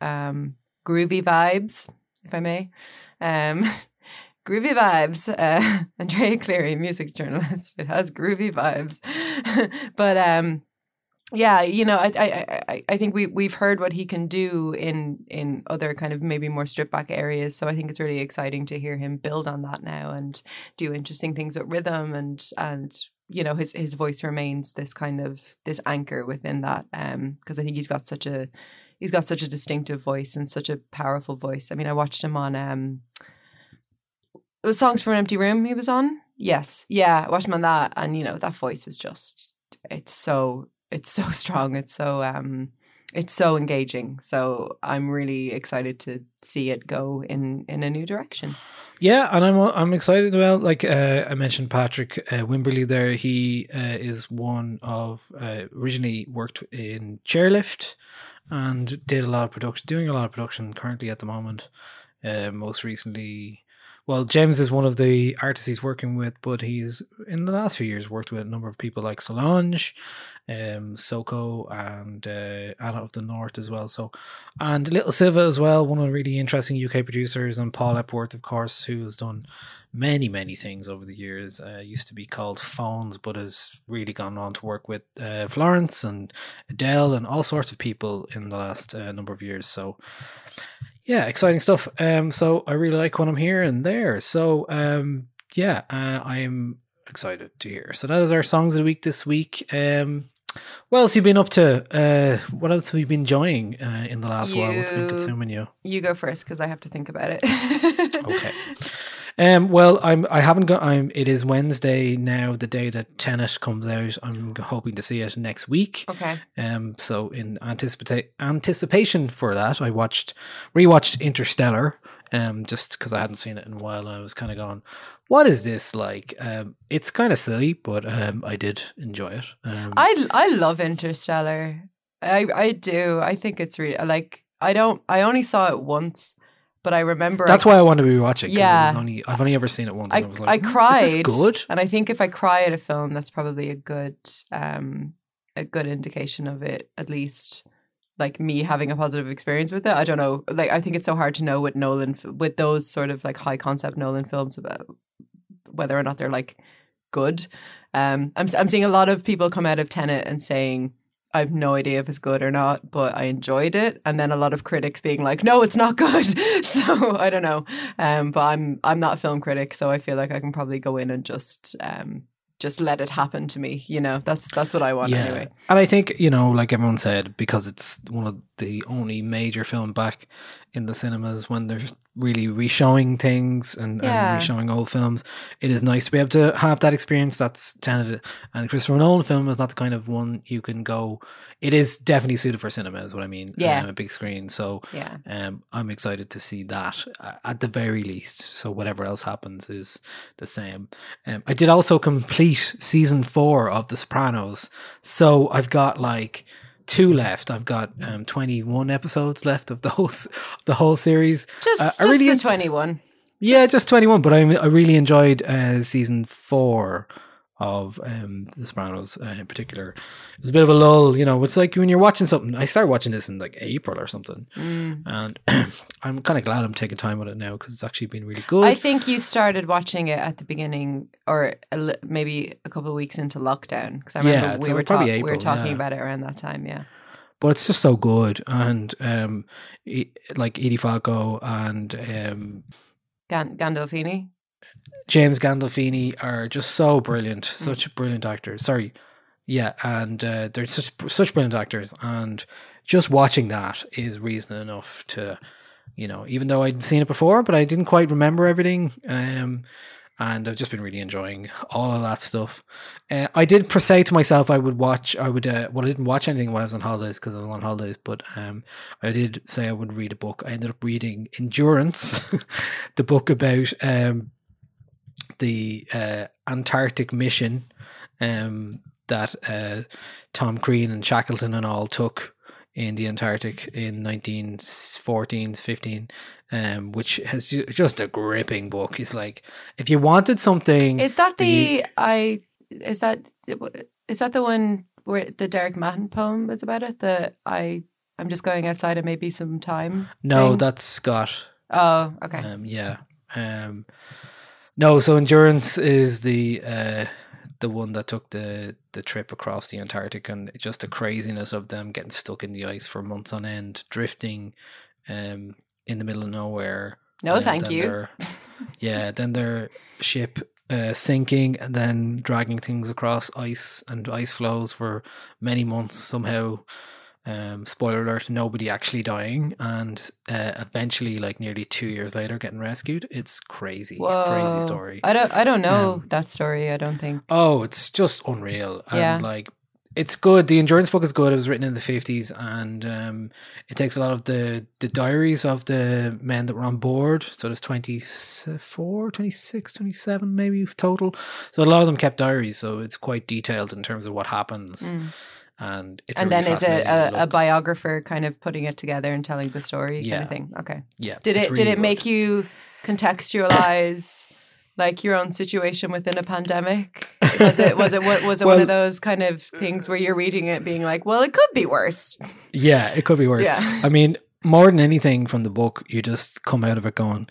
um groovy vibes if i may. Um groovy vibes uh andrea cleary music journalist it has groovy vibes. But um yeah, you know, I I I I think we we've heard what he can do in in other kind of maybe more stripped back areas. So I think it's really exciting to hear him build on that now and do interesting things with rhythm and and you know his his voice remains this kind of this anchor within that um because I think he's got such a he's got such a distinctive voice and such a powerful voice. I mean, I watched him on um it was songs from an empty room he was on. Yes. Yeah, I watched him on that and you know, that voice is just it's so it's so strong. It's so um it's so engaging. So I'm really excited to see it go in in a new direction. Yeah, and I'm I'm excited about like uh, I mentioned Patrick uh, Wimberly there. He uh, is one of uh, originally worked in Chairlift and did a lot of production, doing a lot of production currently at the moment. Uh, most recently, well, James is one of the artists he's working with, but he's in the last few years worked with a number of people like Solange, um, Soko, and uh, Anna of the North as well. So, and Lil Silva as well, one of the really interesting UK producers, and Paul Epworth, of course, who has done many many things over the years. Uh, used to be called Phones, but has really gone on to work with uh, Florence and Adele and all sorts of people in the last uh, number of years. So yeah, exciting stuff. Um, so I really like what I'm hearing there. So um, yeah, uh, I'm excited to hear. So that is our songs of the week this week. Um, what else have you been up to? Uh, what else have you been enjoying uh, in the last while? What's been consuming you? You go first because I have to think about it. Okay. Um, well, I'm. I haven't got. I'm. It is Wednesday now, the day that Tenet comes out. I'm hoping to see it next week. Okay. Um. So in anticipate anticipation for that, I watched rewatched Interstellar. Um. Just because I hadn't seen it in a while, I was kind of going, "What is this like?" Um. It's kind of silly, but um, I did enjoy it. Um, I I love Interstellar. I I do. I think it's really like I don't. I only saw it once, but I remember. that's I, why I wanted to be watching. 'cause it Yeah. was only I've only ever seen it once. I and I was like, I "Hmm, cried. Good? And I think if I cry at a film, that's probably a good um a good indication of it. At least like me having a positive experience with it. I don't know. Like I think it's so hard to know with Nolan with those sort of like high concept Nolan films about whether or not they're like good. Um, I'm I'm seeing a lot of people come out of Tenet and saying. I have no idea if it's good or not, but I enjoyed it. And then a lot of critics being like, "No, it's not good." so I don't know. Um, but I'm I'm not a film critic, so I feel like I can probably go in and just um just let it happen to me. You know, that's that's what I want anyway. And I think, you know, like everyone said, because it's one of the only major film back in the cinemas when they're really reshowing things and, Yeah. and reshowing old films, it is nice to be able to have that experience. That's Tenet. And Christopher Nolan film is not the kind of one you can go. It is definitely suited for cinema, is what I mean. Yeah. Um, a big screen. So Yeah. um, I'm excited to see that uh, at the very least. So whatever else happens is the same. Um, I did also complete season four of The Sopranos, so I've got like two left. I've got um, 21 episodes left of the whole the whole series. Just, Uh, just really the en- twenty one. yeah, just 21, but I I really enjoyed uh, season four of um, The Sopranos uh, in particular. It was a bit of a lull, you know. It's like when you're watching something. I started watching this in like April or something, and I'm kind of glad I'm taking time with it now because it's actually been really good. I think you started watching it at the beginning, or a li- maybe a couple of weeks into lockdown. Because I remember Yeah, we so were probably talk- we were talking yeah. about it around that time. Yeah. but it's just so good and um e- like Edie Falco and um Gan- Gandolfini. James Gandolfini are just so brilliant, Mm. such brilliant actors. Sorry, yeah, and uh, they're such such brilliant actors, and just watching that is reason enough to, you know, even though I'd seen it before, but I didn't quite remember everything. Um, and I've just been really enjoying all of that stuff. Uh, I did per se to myself I would watch. I would. Uh, well, I didn't watch anything when I was on holidays because I was on holidays. But um, I did say I would read a book. I ended up reading Endurance, the book about um, the uh, Antarctic mission um, that uh, Tom Crean and Shackleton and all took in the Antarctic in 1914, 15, um, which has just a gripping book. It's like if you wanted something, Is that you- the I? Is that is that the one where the Derek Mahon poem is about it? The I I'm just going outside and maybe some time. no, thing? that's Scott. oh okay. Um, yeah. Um, no, so endurance is the uh, the one that took the the trip across the Antarctic and just the craziness of them getting stuck in the ice for months on end, drifting um, in the middle of nowhere. No, thank you. their- yeah, then their ship uh, sinking and then dragging things across ice and ice flows for many months somehow. Um, spoiler alert: nobody actually dying, and uh, eventually, like nearly two years later, getting rescued. It's crazy, crazy story. I don't I don't know Um, that story. I don't think. Oh, it's just unreal. And Yeah. like it's good. The endurance book is good. It was written in the fifties and um it takes a lot of the the diaries of the men that were on board. So there's 24, 26, 27 maybe total. So a lot of them kept diaries, so it's quite detailed in terms of what happens. Mm. And it's and a really then is it a, a biographer kind of putting it together and telling the story kind of thing? Okay. yeah. Did it did it good. make you contextualize like your own situation within a pandemic? Was it was it what was it one of those kind of things where you're reading it being like, well, it could be worse. Yeah, it could be worse. Yeah. I mean, more than anything from the book, you just come out of it going,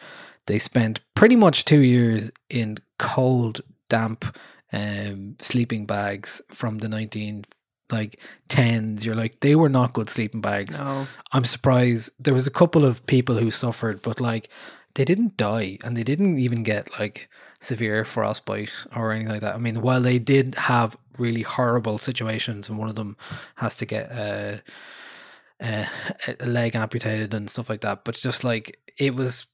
they spent pretty much two years in cold, damp um, sleeping bags from the 19 like tens. You're like, they were not good sleeping bags. No. I'm surprised. There was a couple of people who suffered, but like they didn't die and they didn't even get like severe frostbite or anything like that. I mean, while they did have really horrible situations, and one of them has to get uh, uh, a leg amputated and stuff like that, but just like it was,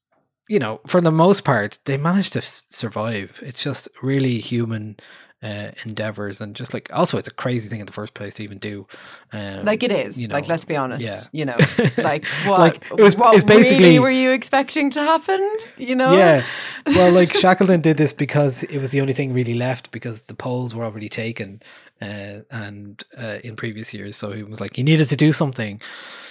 you know, for the most part, they managed to survive. It's just really human. Uh, endeavors and just like also it's a crazy thing in the first place to even do um, Like it is. you know, like let's be honest. yeah. You know. Like what Like, it was- what basically- really were you expecting to happen? You know? Yeah. Well, like Shackleton did this because it was the only thing really left because the polls were already taken uh, and uh, in previous years. So he was like, he needed to do something.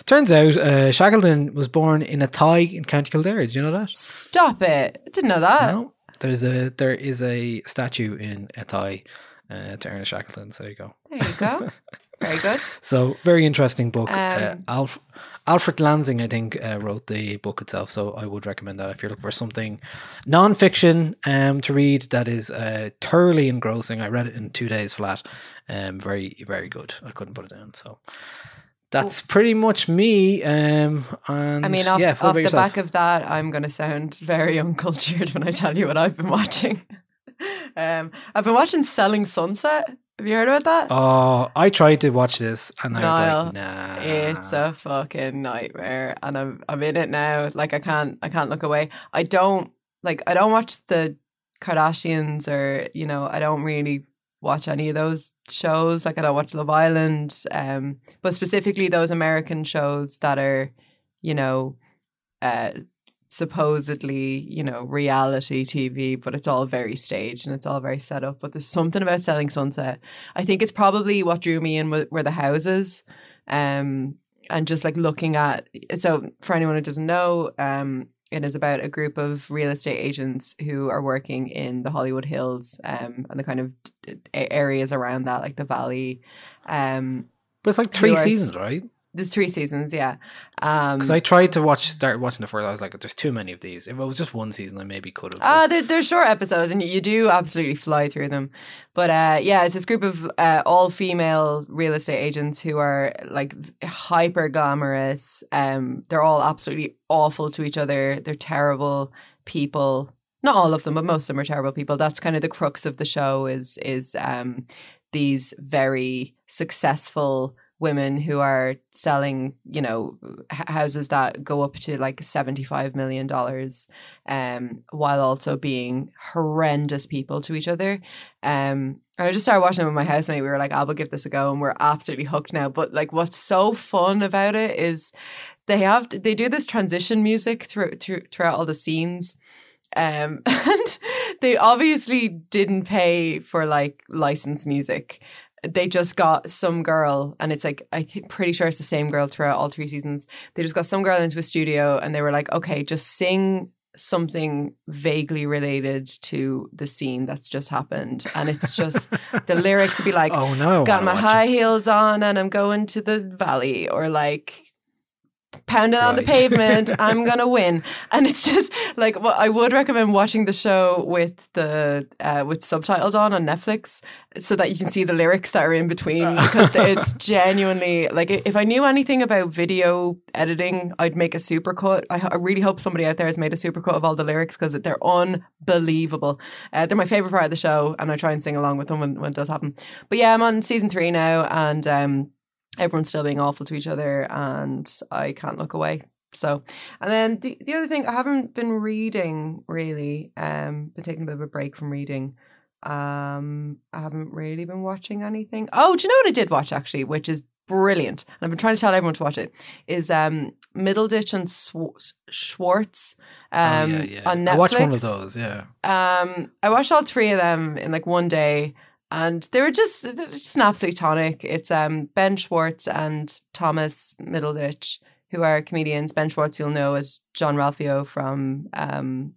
Turns out uh, Shackleton was born in Athy in County Kildare. Did you know that? Stop it. I didn't know that. No. There's a there is a statue in Athy uh, to Ernest Shackleton. So there you go. There you go. Very good. So very interesting book. uh, Um, Alf, Alfred Lansing, I think, uh, wrote the book itself. So I would recommend that if you're looking for something non-fiction um, to read that is uh, thoroughly engrossing. I read it in two days flat. Um, very very good. I couldn't put it down. So that's pretty much me. Um, and I mean, off, yeah, off the yourself? back of that, I'm going to sound very uncultured when I tell you what I've been watching. um, I've been watching Selling Sunset. Have you heard about that? Oh, I tried to watch this and I was like, nah. It's a fucking nightmare, and I'm I'm in it now. Like I can't I can't look away. I don't like I don't watch the Kardashians or you know I don't really watch any of those shows. Like I don't watch Love Island, um, but specifically those American shows that are you know uh, supposedly you know reality TV, but it's all very staged and it's all very set up. But there's something about Selling Sunset. I think it's probably what drew me in were the houses um, and just like looking at so for anyone who doesn't know um, it is about a group of real estate agents who are working in the hollywood hills um, and the kind of areas around that like the valley um, But it's like three seasons, right? There's three seasons yeah um, Because I tried to watch, start watching the first. I was like, "There's too many of these." If it was just one season, I maybe could have. Uh, they're, they're short episodes and you, you do absolutely fly through them. But uh, yeah, it's this group of uh, all female real estate agents who are like hyper glamorous. Um, they're all absolutely awful to each other. They're terrible people. Not all of them, but most of them are terrible people. That's kind of the crux of the show. Is is um, these very successful women who are selling, you know, houses that go up to like seventy-five million dollars, um, while also being horrendous people to each other. Um, and I just started watching them with my housemate. We were like, "I will give this a go," and we're absolutely hooked now. But like, what's so fun about it is they have they do this transition music through, through throughout all the scenes. Um, and they obviously didn't pay for like licensed music. They just got some girl, and it's like I think pretty sure it's the same girl throughout all three seasons. They just got some girl into a studio, and they were like, "Okay, just sing something vaguely related to the scene that's just happened." And it's just the lyrics would be like, oh no! Got my high it. heels on and I'm going to the valley or like pounding on the pavement. I'm gonna win. And it's just like well, I would recommend watching the show with the uh, with subtitles on on Netflix so that you can see the lyrics that are in between because it's genuinely like if I knew anything about video editing I'd make a supercut. I, I really hope somebody out there has made a super supercut of all the lyrics because they're unbelievable. Uh, they're my favorite part of the show and I try and sing along with them when, when it does happen. But yeah, I'm on season three now, and um, everyone's still being awful to each other, and I can't look away. So, and then the the other thing, I haven't been reading really. Um, been taking a bit of a break from reading. Um, I haven't really been watching anything. Oh, do you know what I did watch actually, which is brilliant, and I've been trying to tell everyone to watch it. Is um Middleditch and Sw- Schwartz um oh, yeah, yeah. on Netflix. I watched one of those. Yeah. Um, I watched all three of them in like one day, and they were just just an absolute tonic. It's um Ben Schwartz and Thomas Middleditch, who are comedians. Ben Schwartz, you'll know as Jean-Ralphio from um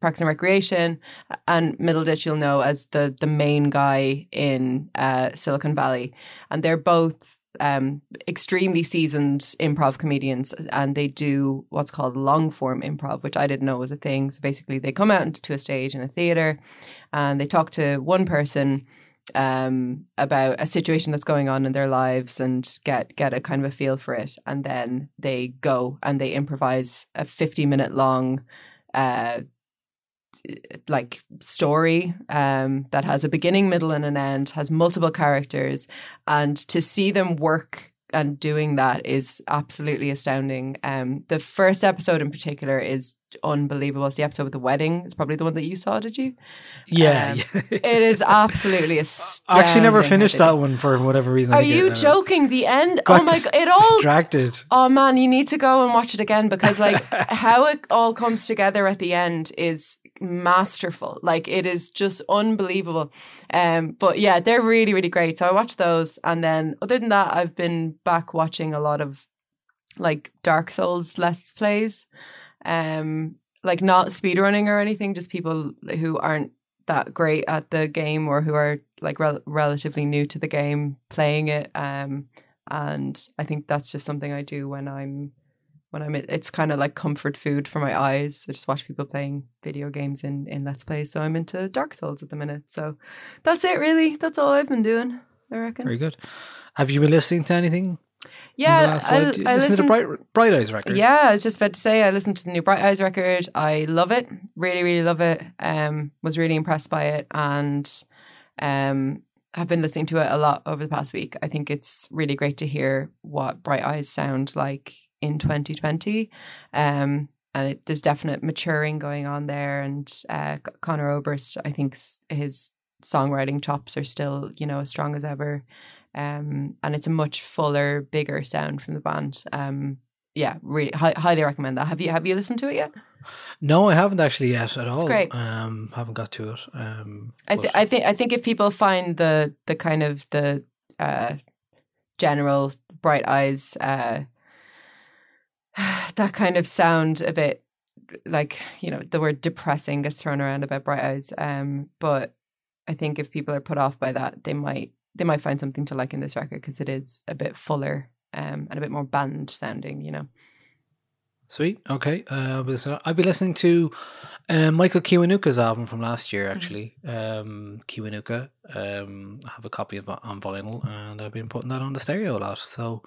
Parks and Recreation, and Middleditch, you'll know as the the main guy in uh, Silicon Valley, and they're both um, extremely seasoned improv comedians, and they do what's called long form improv, which I didn't know was a thing. So basically, they come out into a stage in a theater, and they talk to one person um, about a situation that's going on in their lives and get get a kind of a feel for it, and then they go and they improvise a fifty minute long. Uh, like story um that has a beginning middle and an end has multiple characters and to see them work and doing that is absolutely astounding um the first episode in particular is unbelievable it's the episode with the wedding it's probably the one that you saw did you Yeah. Um, yeah. it is absolutely astounding. I actually never finished that one for whatever reason. Are you uh, joking the end oh my god it all distracted? Oh man, you need to go and watch it again because like how it all comes together at the end is masterful. Like it is just unbelievable. Um but yeah, they're really really great. So I watched those and then other than that I've been back watching a lot of like Dark Souls let's plays. Um like not speedrunning or anything, just people who aren't that great at the game or who are like rel- relatively new to the game playing it um and I think that's just something I do when I'm when I'm it's kind of like comfort food for my eyes. I just watch people playing video games in in Let's Plays. So I'm into Dark Souls at the minute. So that's it really. That's all I've been doing, I reckon. Very good. Have you been listening to anything? yeah, I, I listen to the Bright, Bright Eyes record. Yeah, I was just about to say I listened to the new Bright Eyes record. I love it. Really, really love it. Um was really impressed by it and um have been listening to it a lot over the past week. I think it's really great to hear what Bright Eyes sound like in 2020. Um and it, there's definite maturing going on there and uh Conor Oberst I think his songwriting chops are still, you know, as strong as ever. Um and it's a much fuller, bigger sound from the band. Um yeah, really hi- highly recommend that. Have you have you listened to it yet? No, I haven't actually yet at all. great. Um, haven't got to it. Um, I th- I think I think if people find the the kind of the uh general bright eyes uh that kind of sound a bit like you know the word depressing gets thrown around about bright eyes um but I think if people are put off by that they might they might find something to like in this record because it is a bit fuller um and a bit more band sounding you know Sweet. Okay. Uh, I'll be listening- I've been listening to uh, Michael Kiwanuka's album from last year, actually. Um, Kiwanuka. Um, I have a copy of it on vinyl, and I've been putting that on the stereo a lot. So,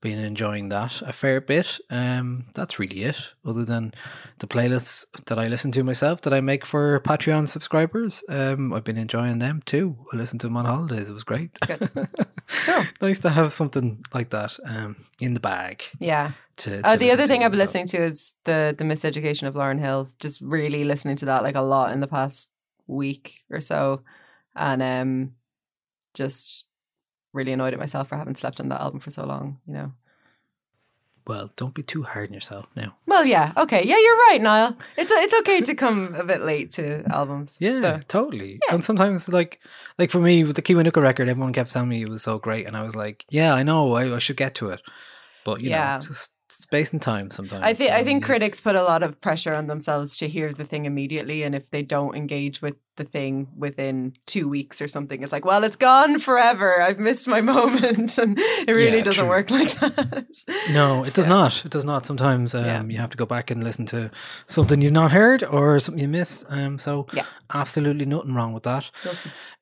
been enjoying that a fair bit. Um, that's really it. Other than the playlists that I listen to myself that I make for Patreon subscribers, um, I've been enjoying them too. I listened to them on holidays. It was great. nice to have something like that um, in the bag. Yeah. To, Uh, to the other thing I've been listening to is the the miseducation of Lauryn Hill. Just really listening to that like a lot in the past week or so, and um, just really annoyed at myself for having slept on that album for so long. You know. Well, don't be too hard on yourself now. Well, yeah, okay, yeah, you're right, Niall. It's it's okay to come a bit late to albums. Yeah, So, totally. And sometimes, like, like for me with the Kiwanuka record, everyone kept telling me it was so great, and I was like, "Yeah, I know, I, I should get to it." But you Yeah. know, just space and time sometimes. I think I think critics put a lot of pressure on themselves to hear the thing immediately, and if they don't engage with the thing within two weeks or something, it's like, well, it's gone forever. I've missed my moment, and it really Yeah, doesn't true. work like that. No, it does not. It does not. Sometimes um, you have to go back and listen to something you've not heard or something you miss. Um, so Yeah. absolutely nothing wrong with that.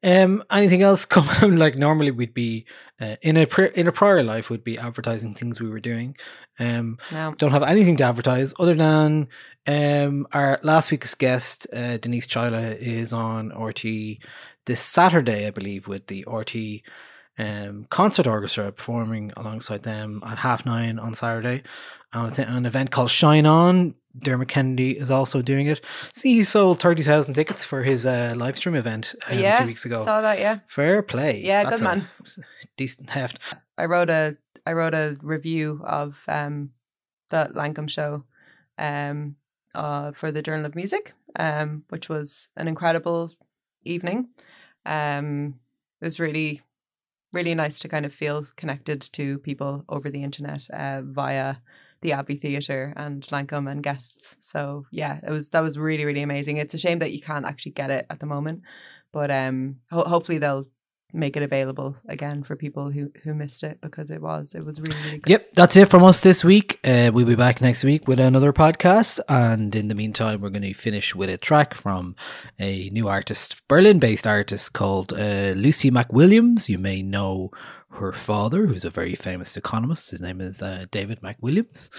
Um, anything else coming? like normally we'd be uh, in a in a prior life we'd be advertising things we were doing. Um, No. don't have anything to advertise other than um our last week's guest uh, Denise Chaila is on RT this Saturday, I believe, with the RT um, concert orchestra performing alongside them at half nine on Saturday. And it's an event called Shine On. Dermot Kennedy is also doing it. See, he sold 30,000 tickets for his uh, live stream event um, a few weeks ago. saw that. Yeah, Fair play. Yeah, That's good man. Decent heft. I wrote a I wrote a review of um the Lankum show um uh for the Journal of Music um which was an incredible evening. Um it was really really nice to kind of feel connected to people over the internet uh, via the Abbey Theatre and Lankum and guests. So yeah it was that was really really amazing. It's a shame that you can't actually get it at the moment but um ho- hopefully they'll make it available again for people who who missed it because it was it was really really good. Yep, that's it from us this week. Uh, we'll be back next week with another podcast. And in the meantime, we're going to finish with a track from a new artist, Berlin based artist called uh, Lucy McWilliams. You may know her father, who's a very famous economist. His name is uh, David McWilliams.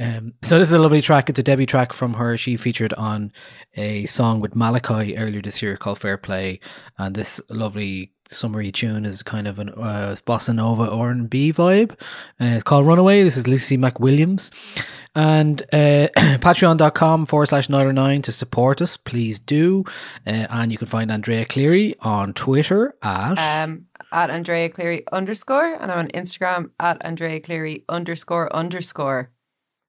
Um, so this is a lovely track. It's a debut track from her. She featured on a song with Malachi earlier this year called Fair Play. And this lovely summery tune is kind of an uh, bossa nova R&B vibe. Uh, it's called Runaway. This is Lucy McWilliams. And uh, patreon.com forward slash 909 to support us. Please do. Uh, and you can find Andrea Cleary on Twitter at... Um at Andrea Cleary underscore and I'm on Instagram at Andrea Cleary underscore underscore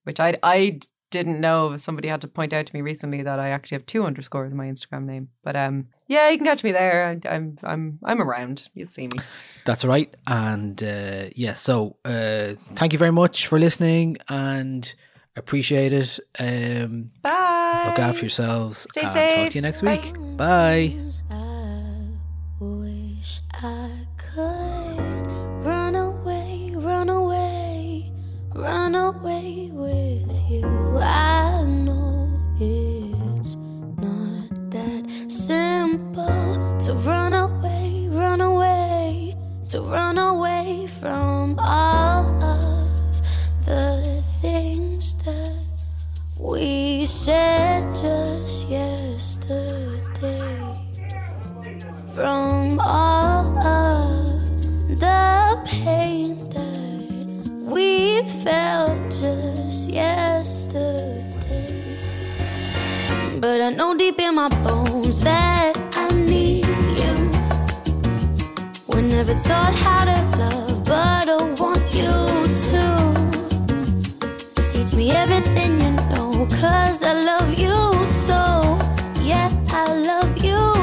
which I I didn't know somebody had to point out to me recently that I actually have two underscores in my Instagram name. But um yeah, you can catch me there. I, I'm I'm I'm around. You'll see me. That's right. And uh, yeah, so uh, thank you very much for listening and appreciate it. Um, Bye. look after yourselves. Stay and Talk to you next Bye. week. Bye. I to run away, run away, to run away from all of the things that we said just yesterday from all of the pain that we felt just yesterday. But I know deep in my bones that We're never taught how to love, but I want you to. Teach me everything you know, cause I love you so. Yeah, I love you